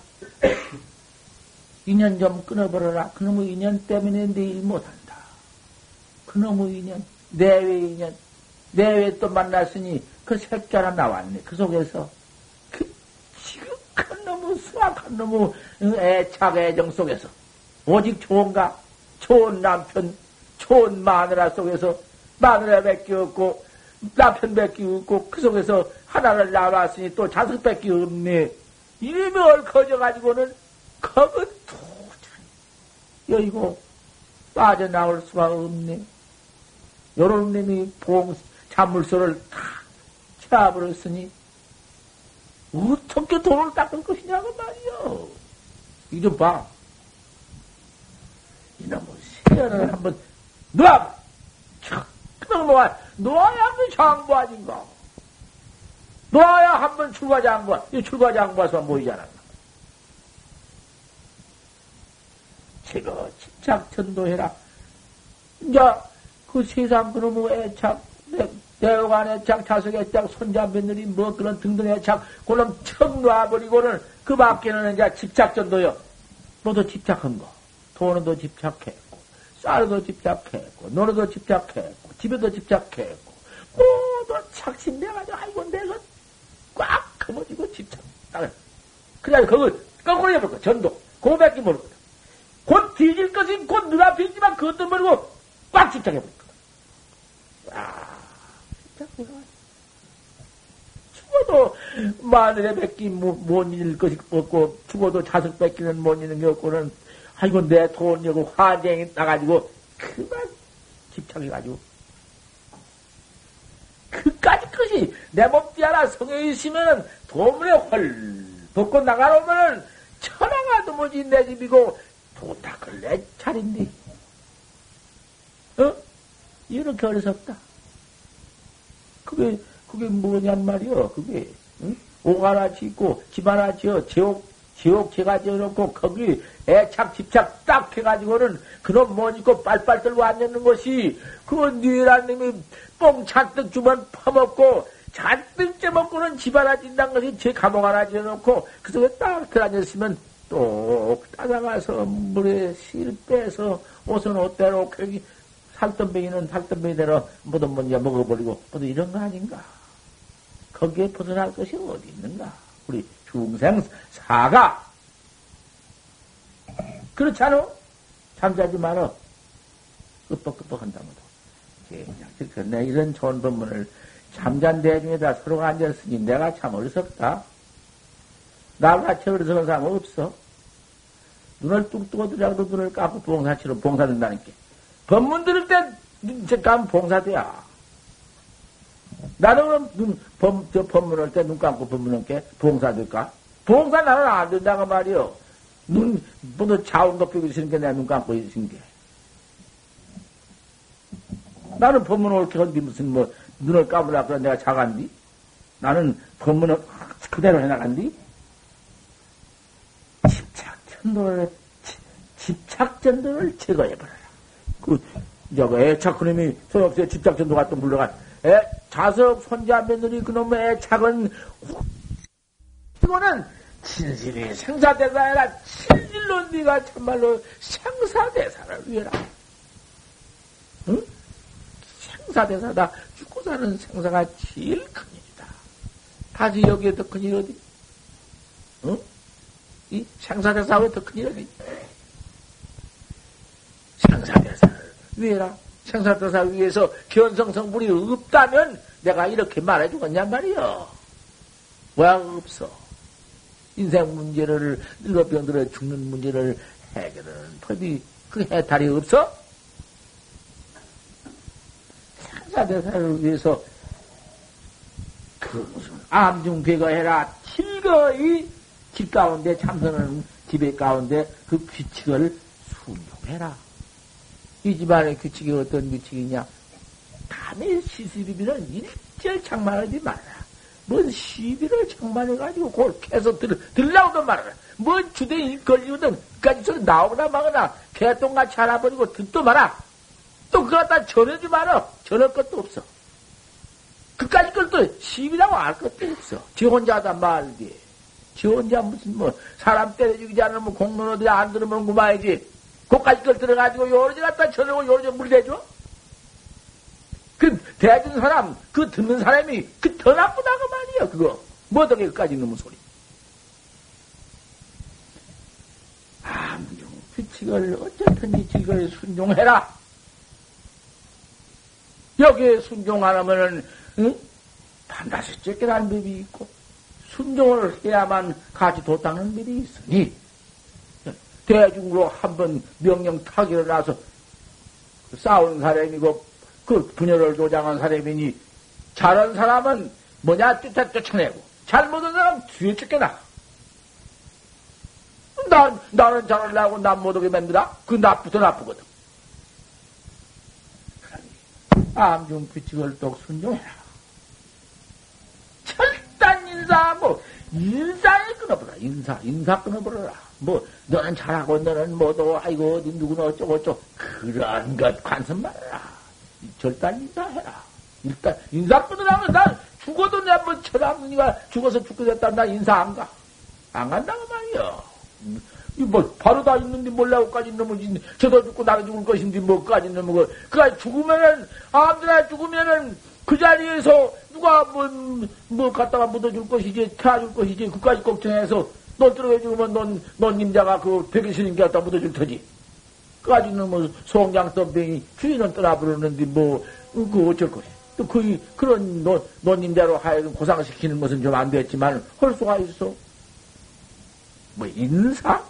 인연 좀 끊어버려라. 그놈의 인연 때문에 내일 못한다. 그놈의 인연, 내외 인연, 내외 또 만났으니 그 새끼 하나 나왔네. 그 속에서. 그 지극한 놈의 수악한 놈의 애착 애정 속에서. 오직 좋은가? 좋은 남편, 좋은 마누라 속에서 마누라밖에 없고 남편밖에 없고 그 속에서 하나를 낳았으니 또 자식밖에 없네. 이름을 거져가지고는 거은 도저히 여의고 빠져나올 수가 없네. 요런 놈이 봉, 잔물소를 다 채워버렸으니 어떻게 돈을 닦을 것이냐고 말이요. 이좀 봐. 이놈의 세연을 한번 놔! 그럼 놓아, 놓아야 한번 장부 아닌가? 놓아야 한번 출가 장부, 이 출가 장부에서 모이잖아. 제거 집착 전도해라. 이제 그 세상 그놈의 애착, 대어관 애착, 자석 애착, 손자 며느리 뭐 그런 등등 애착, 그놈 척 놔버리고는 그 밖에는 이제 집착 전도요. 너도 집착한 거. 돈에도 집착했고, 쌀에도 집착했고, 노래도 집착했고, 집에도 집착했고, 모두 착신돼가지고, 아이고, 내가 꽉 커버지고 집착. 그래, 그걸 거꾸로 거 전도. 고백이 모르거든. 곧 뒤질 것이 곧 눈앞에 있지만 그것도 모르고 꽉 집착해볼 거. 아, 집착해가 죽어도 마늘에 뺏기 못 잃을 것이 없고, 죽어도 자석 뺏기는 못 잃는 게 없고는 아이고, 내 돈, 여고 화쟁이 나가지고, 그만 집착해가지고. 그까지 것이 내 몸띠 하나 성에 있으면은 도문에 헐 벗고 나가놓으면은 천하가 도무지 내 집이고 도탁을 내 차린디. 어? 이렇게 어리석다. 그게, 그게 뭐냔 말이여, 그게. 응? 옥 하나 짓고, 집 하나 지어, 제옥 지옥 제가 지어놓고 거기 애착 집착 딱 해가지고는 그놈 못 입고 빨빨 들고 앉는 것이 그 뉘란 놈이 뽕 잔뜩 주면 퍼먹고 잔뜩 째먹고는 집 하나 진다는 것이 제 감옥 하나 지어놓고 그 속에 딱 들어앉았으면 또 따라가서 물에 실 빼서 옷은 옷대로 거기 살던뱅이는 살던뱅이대로 뭐든 먼저 먹어버리고 뭐든 이런 거 아닌가 거기에 벗어날 것이 어디 있는가 우리 중생 사가. 그렇지 않아? 잠자지 말어. 끄뻑끄뻑 한다고도. 그냥 이런 좋은 법문을 잠잔 대중에다 서로가 앉았으니 내가 참 어리석다. 나같이 어리석은 사람 없어. 눈을 뚝 뜨고 들어도 눈을 감고 봉사치로 봉사된다니까. 법문 들을 때 눈, 감면 봉사돼야. 나는 눈, 범, 저 법문할 때 눈 감고 법문할 게 봉사 될까? 봉사 나는 안 된다고 말이요. 눈, 뭐너 자원 높이고 있으니까 내가 눈 감고 있으니 게. 나는 법문 옳게 한디 무슨 뭐, 눈을 감으라 그래 내가 자간디? 나는 법문을 그대로 해나간디? 집착 전도를, 집착 전도를 제거해버려라. 그, 저거 애착 그놈이 소용없어요. 집착 전도가 또 물러간. 애, 자석, 손자, 며느리, 그놈의 애착은, 이거는 진실이 생사대사 아니라 진실로 네가 참말로 생사대사를 위해라. 응? 생사대사다. 죽고 사는 생사가 제일 큰 일이다. 다시 여기에 더 큰 일 어디? 응? 이 생사대사 왜더큰일 어디? 생사대사를 위해라. 생사대사 위해서 견성성분이 없다면 내가 이렇게 말해 주겠냔 말이요. 왜 없어? 인생 문제를, 늙어 병들어 죽는 문제를 해결하는 법이 그 해탈이 없어? 생사대사를 위해서 그 무슨 암중배거 해라 til거이 집 가운데 참선하는 집의 가운데 그 규칙을 순종해라. 이 집안의 규칙이 어떤 규칙이냐? 남의 시스비비는 일절 장만하지 마라. 뭔 시비를 장만해가지고 그걸 계속 들, 들라고도 말아라. 뭔 주대인 걸리거든. 그까지 소리 나오거나 마거나 개똥같이 알아버리고 듣도 마라. 또 그거 갖다 전해지 마라. 전할 것도 없어. 그까지 걸또 시비라고 알 것도 없어. 지 혼자다 말디. 지 혼자 무슨 뭐 사람 때려 죽이지 않으면 공론 어디 안 들으면 구마야지. 그까지 걸 들어가지고 요러지 갖다 쳐내고 요러지 물 대줘? 그 대준 사람, 그 듣는 사람이 그 더 나쁘다고 말이야, 그거. 뭐 어떻게 그까지 넘은 소리. 암중 규칙을 어쨌든지 지걸 순종해라. 여기에 순종 안 하면은, 응? 반드시 쫓겨난 법이 있고, 순종을 해야만 같이 도닦는 법이 있으니, 대중으로 한번 명령 타기 일어나서 싸운 사람이고, 그 분열을 조장한 사람이니, 잘한 사람은 뭐냐, 쫓아 쫓아내고, 잘못한 사람 뒤에 쫓겨나. 나, 나는 잘하려고 남 못하게 만들다? 그 나쁘더 나쁘거든. 암중 규칙을 똑 순종해라. 철단 인사하고 인사에 끊어버려. 인사, 인사 끊어버려라. 뭐, 너는 잘하고 너는 뭐도, 아이고, 어디 누구는 어쩌고저쩌고. 그런 것 관심 말아라. 절단 인사해라. 일단, 인사 끊으라면 난 죽어도 내한번 철학니가 죽어서 죽게 됐다. 나 인사 안 가. 안 간다고 말이야. 뭐, 바로 다 있는데 몰라고까지 넘어지, 저도 죽고 나도 죽을 것인데 뭐까지 넘어가. 그가 죽으면은, 아무데나 죽으면은 그 자리에서 누가 뭐, 뭐 갖다가 묻어줄 것이지, 태워줄 것이지, 그까지 걱정해서 너 들어가 죽으면 넌, 넌 님자가 그 백일 스님께 갖다 묻어줄 터지. 그까지는 뭐, 송장 덤뱅이 주인은 떠나 부르는데 뭐, 그 어쩔 것이. 또 그, 그런 노, 노님자로 하여금 고상시키는 것은 좀 안 됐지만, 할 수가 있어. 뭐, 인사?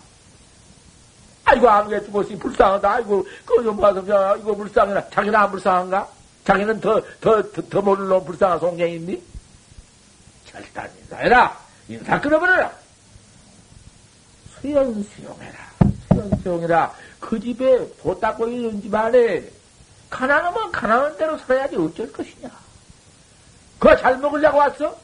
아이고, 아무개 죽었으니 불쌍하다. 아이고, 그좀 봐서, 이거 불쌍해라. 자기는 안 불쌍한가? 자기는 더, 더, 더, 더 모를 놈 불쌍한 송쟁인니? 절단 인사해라. 인사 끊어버려라. 수연 수용해라. 수연 수용해라. 그 집에 도 닦고 있는 집 안에 가난하면 가난한 대로 살아야지 어쩔 것이냐. 그거 잘 먹으려고 왔어?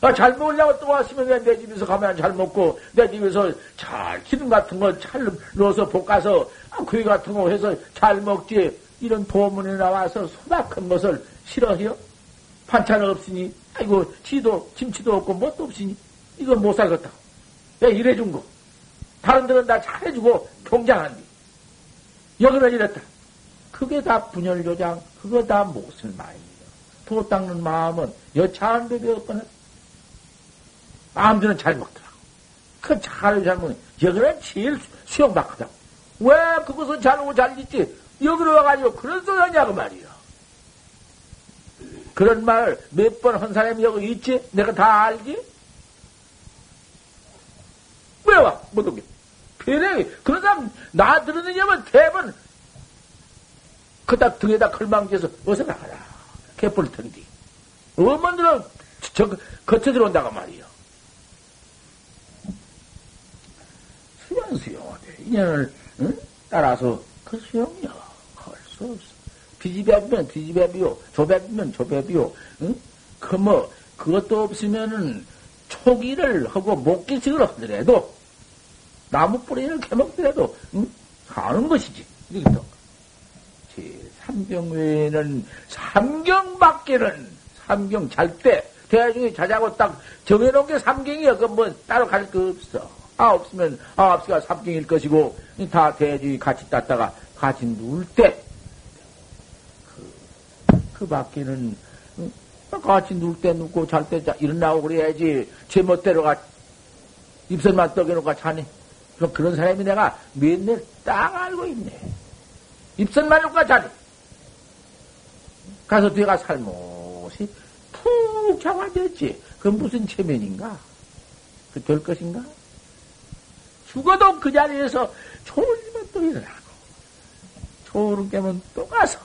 아, 잘 먹으려고 또 왔으면 왜 내 집에서 가면 잘 먹고, 내 집에서 잘 기름 같은 거 잘 넣어서 볶아서, 아, 구이 같은 거 해서 잘 먹지. 이런 도문에 나와서 소박한 것을 싫어해요? 반찬 없으니, 아이고, 지도, 김치도 없고, 뭣도 없으니, 이건 못 살겠다. 왜 이래 준 거? 다른 데는 다 잘해주고, 경장한디. 여기는 이랬다. 그게 다 분열조장, 그거 다 못을 마음이에요. 도 닦는 마음은 여차한 법이 없거나, 아무데나 잘 먹더라고. 그 잘, 잘못, 여기는 제일 수용받거든. 왜 그것은 잘하고 잘 있지? 여기로 와가지고 그런 소리 하냐고 말이야. 그런 말 몇 번 한 사람이 여기 있지? 내가 다 알지? 왜 와? 못 오게. 배려 그런 사람, 나 들으느냐면 대번, 그딱 등에다 걸망지어서 어서 나가라. 개뿔 텐디. 어머니는 저, 거쳐 들어온다고 말이야. 수용 수용하되 인연을 응? 따라서 그 수용이야 할수 없어. 비지배비면 비지배비요, 조배비면 조배비요. 응? 그 뭐 그것도 없으면은 초기를 하고 목기식을 하더라도 나무 뿌리를 캐먹더라도 응? 사는 것이지. 이것도 제 삼경 외에는 삼경 밖에는 삼경 잘 때 대중이 자자고 딱 정해놓은 게 삼경이야. 그 뭐 따로 갈 거 없어. 아, 없으면, 아, 없으가 삼경일 것이고, 다 대중이 같이 땄다가 같이 누울 때, 그, 그 밖에는, 같이 누울 때 눕고 잘 때 일어나고 그래야지, 제멋대로 가, 입술만 떡여놓고 자네. 그런 사람이 내가 맨날 딱 알고 있네. 입술만 놓고 자네. 가서 뒤가 살못이 푹 잡아졌지. 그건 무슨 체면인가? 그 될 것인가? 죽어도 그 자리에서 졸리면 또 일어나고, 졸음 깨면 또 가서,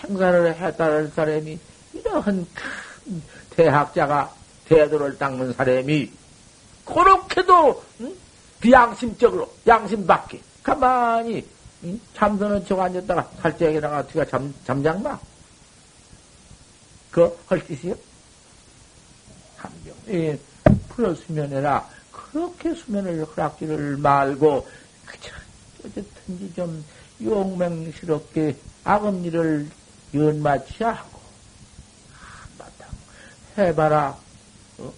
생사를 해달할 사람이, 이러한 큰 대학자가 대도를 닦는 사람이, 그렇게도, 응? 비양심적으로, 양심 밖에, 가만히, 응? 잠드는 척 앉았다가 살짝에다가 뒤가 잠, 잠장마? 그, 할 짓이요? 함경. 예. 풀어 수면해라. 그렇게 수면을 허락지를 말고, 어쨌든지 좀 용맹스럽게 악업 일을 연마치야 하고, 한바탕 해봐라. 어?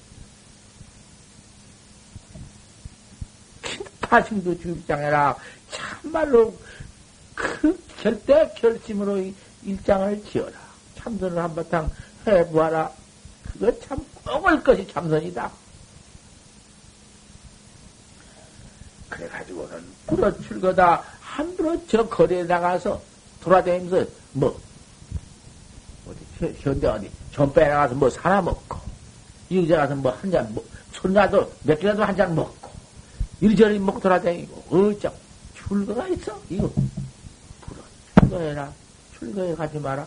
타심도 주입장해라. 참말로 그 절대 결심으로 일장을 지어라. 참선을 한바탕 해보아라. 그거 참 꺾을 것이 참선이다. 그래가지고는 부러출 거다. 함부로 저 거리에 나가서 돌아다니면서 뭐, 현대 어디, 전배에 나가서 뭐 사나 먹고, 여기에 가서 뭐 한 잔, 뭐, 손나도 몇 개라도 한 잔 먹고, 이리저리 먹고 돌아다니고, 어쩌, 출거가 있어? 이거. 불어, 출거해라. 출거해 가지 마라.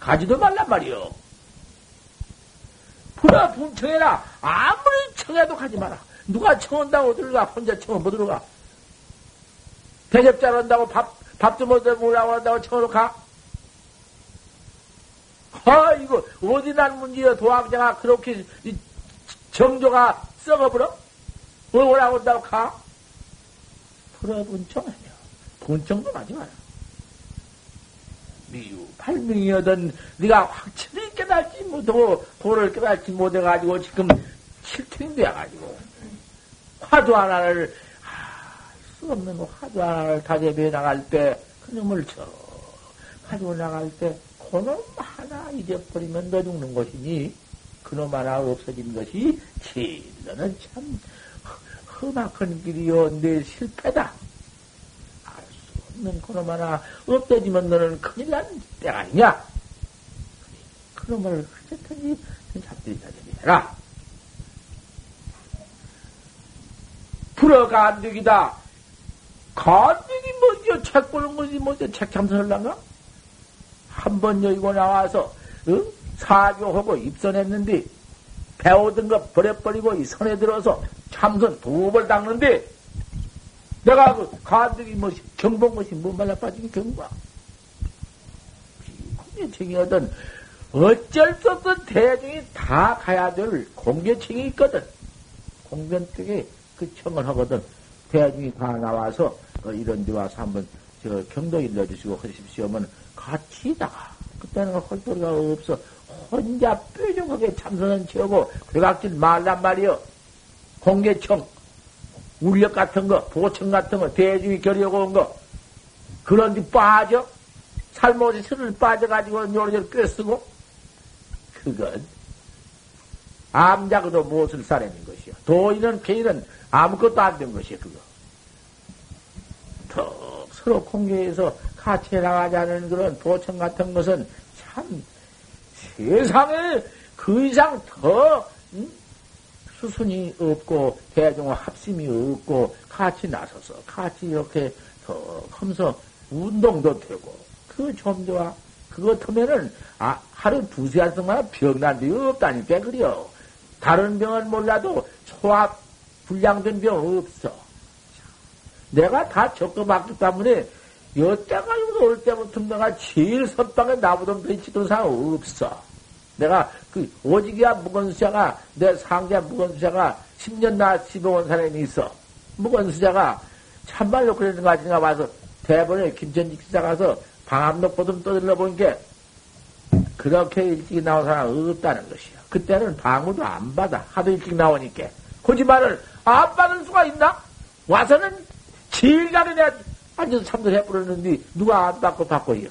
가지도 말란 말이요. 불어, 분청해라. 아무리 청해도 가지 마라. 누가 청한다고 들어가? 혼자 청은 못 들어가. 대접잘 한다고 밥, 밥도 못 먹으라고 한다고 청으로 가? 아, 이거, 어디 난 문제여, 도학자가 그렇게, 정조가 썩어버려? 뭘 오라고 한다고 가? 불어 분청하며, 분청도 하지 마라. 미유, 발명이어든, 네가 확실히 깨닫지 못하고, 도를 깨닫지 못해가지고, 지금 되어가지고, 화두 하나를, 할수 없는 화두 하나를 다재비해 나갈 때, 그놈을 쳐. 가지고 나갈 때, 그놈 하나 잊어버리면 너 죽는 것이니, 그놈 하나 없어진 것이, 진너는 참, 험악한 길이요, 내 실패다. 알 수 없는 그놈 하나 없어지면 너는 큰일 난 때가 아니냐? 그놈을 어쨌든지 잡들이 다재비해라. 불어가 안 되기다. 간격이 뭐죠? 책 보는 거지, 뭐죠? 책 참선을란가? 한 번 여기고 나와서, 응? 사교하고 입선했는데, 배우던 거 버려버리고 이 선에 들어서 참선 두번 닦는데, 내가 그 간격이 뭐, 경본 것이 뭐 말라 빠지게 경과. 공개청이거든. 어쩔 수 없던 대중이 다 가야 될 공개청이 있거든. 공변 쪽에 그 청을 하거든. 대중이 다 나와서 어, 이런 데 와서 한번 저 경도 일러주시고 하십시오 하면 같이 다가 그때는 헐소리가 없어. 혼자 뾰족하게 참선은 채우고 괴각질 말란 말이여. 공개청, 울력 같은 거, 보청 같은 거, 대중이 결의하고 온 거. 그런 데 빠져? 살못이 스를 빠져가지고 요리저리 꿰쓰고? 그건 암작도 무엇을 사람인 것이요. 도인은 개인은 아무것도 안 된 것이요, 그거. 턱 서로 공개해서 같이 나가자는 그런 도청 같은 것은 참 세상에 그 이상 더 음? 수순이 없고 대중의 합심이 없고 같이 나서서 같이 이렇게 더 하면서 운동도 되고 그 좀도와 그것 하면은 아, 하루 두세 시간 동안 병난 데 없다니까 그래요. 다른 병은 몰라도 소화 불량된 병 없어. 내가 다 겪어봤기 때문에 여태까지 올 때부터 내가 제일 선방에 나보던 벤치던 사람 없어. 내가 그 오직이야 무건수자가 내 상자 무건수자가 10년 나 집어온 사람이 있어. 무건수자가 참말로 그러는 거 같은가 봐서 대본에 김천직 기자 가서 방암록 보듬 떠들러 보니까 그렇게 일찍 나온 사람 없다는 것이야. 그때는 방구도 안 받아. 하도 일찍 나오니까. 거짓말을 안 받을 수가 있나? 와서는 제일 앉 아서 참선해버렸는데 누가 안 받고 받고요.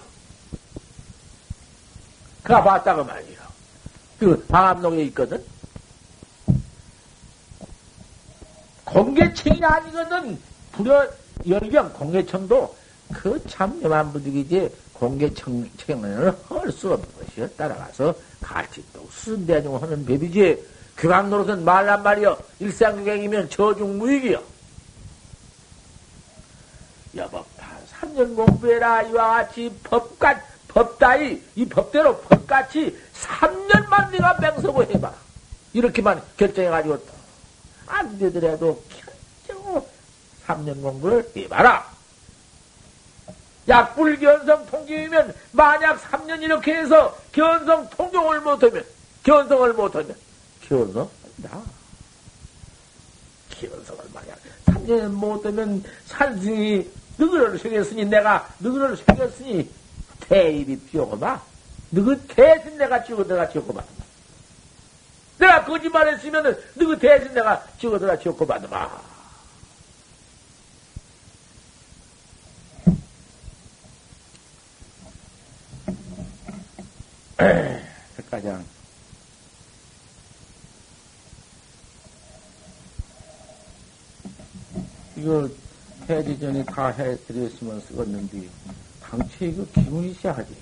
그가 봤다고 말이요. 그 방암동에 있거든. 공개청이 아니거든. 불여 열경 공개청도 그참 여만 부득이지 공개청을 할 수 없는 것이요. 따라가서 같이 또 수선대중 하는 법이지. 교각 노릇은 말란 말이여 일상교경이면 저중무익이여. 여법파 3년 공부해라. 이와 같이 법같, 법다이, 이 법대로 법같이 3년만 네가 맹서고 해봐. 이렇게만 결정해가지고 안 되더라도 결정으로 3년 공부를 해봐라. 약불 견성 통경이면 만약 3년 이렇게 해서 견성 통경을 못하면 견성을 못하면 견성 한다. 견성을 만약 3년 못하면 산승이 너그러를 생겼으니 내가 너그러를 생겼으니 대입이 비오고 봐. 너그 대신 내가 찍어 내가 받아. 내가 거짓말 했으면은 너그 대신 내가 찍어 내가 받아. 가장 이거 해지 전에 다 해드렸으면 쓰겠는데 당최 이거 기분이 시하지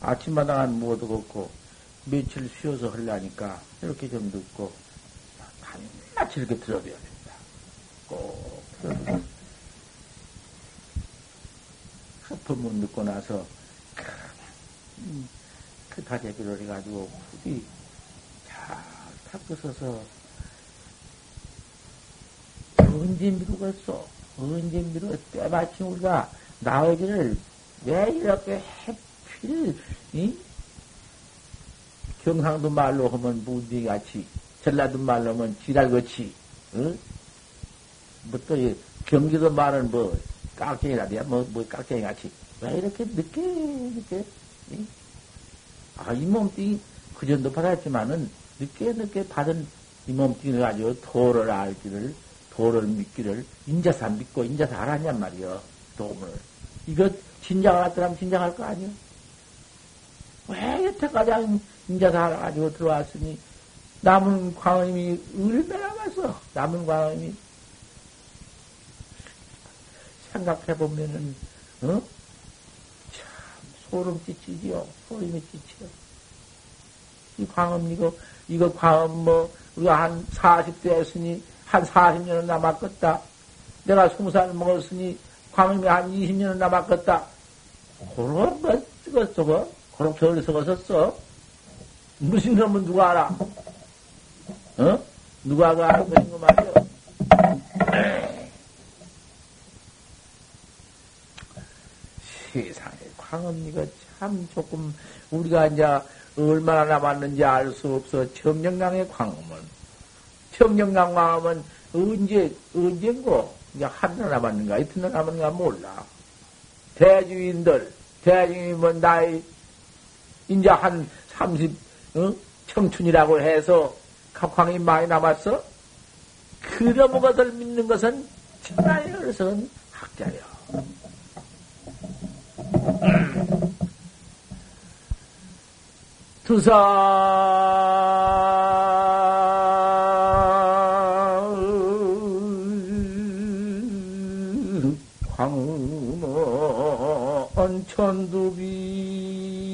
아침마당은 뭐도 없고 며칠 쉬어서 하려니까 이렇게 좀 늦고 밤낮 이렇게 들어줘야 된다. 꼭 들어줘야 한번못 늦고 나서 음, 그 다재기를 해가지고 후디 잘 닦으서서 언제 미루겠어? 언제 미루겠어? 때마침 우리가 나오기를 왜 이렇게 해필, 이? 경상도 말로 하면 무디같이, 전라도 말로 하면 지랄같이, 응? 뭐 또, 경기도 말은 뭐, 깍쟁이라디야, 뭐, 뭐, 깍쟁이 같이. 왜 이렇게 늦게? 아, 이 몸뚱이 그 정도 받았지만은, 늦게 늦게 받은 이 몸뚱이를 가지고 도를 알기를, 도를 믿기를, 인자사 믿고 인자사 알았냔 말이여, 도움을. 이거 진작을 했더라면 진작할 거 아니야? 왜 여태까지 인자사 알아가지고 들어왔으니, 남은 광음이 얼마나 갔어? 남은 광음이. 생각해보면은, 어? 참, 소름 끼치지요. 소름이 끼치요. 이 광음, 이거, 이거 광음 뭐, 우리가 한 40대 했으니, 한 40년은 남았겠다. 내가 20살 먹었으니, 광음이 한 20년은 남았겠다. 그런 거 찍었어, 뭐? 그렇게 어리석어서 써. 무슨 놈은 누가 알아? 어? 누가 그 아는 것인 거 말이야? 세상에 광음 이거 참 조금 우리가 이제 얼마나 남았는지 알 수 없어. 청정강의 광음은 청정강 광음은 언제 언젠고 이제 한날 남았는가 이튿날 남았는가 몰라. 대주인들 대주인은 나이 이제 한 30, 어? 청춘이라고 해서 각광이 많이 남았어? 것을 믿는 것은 어리석은 학자요. 두사 천두빈이라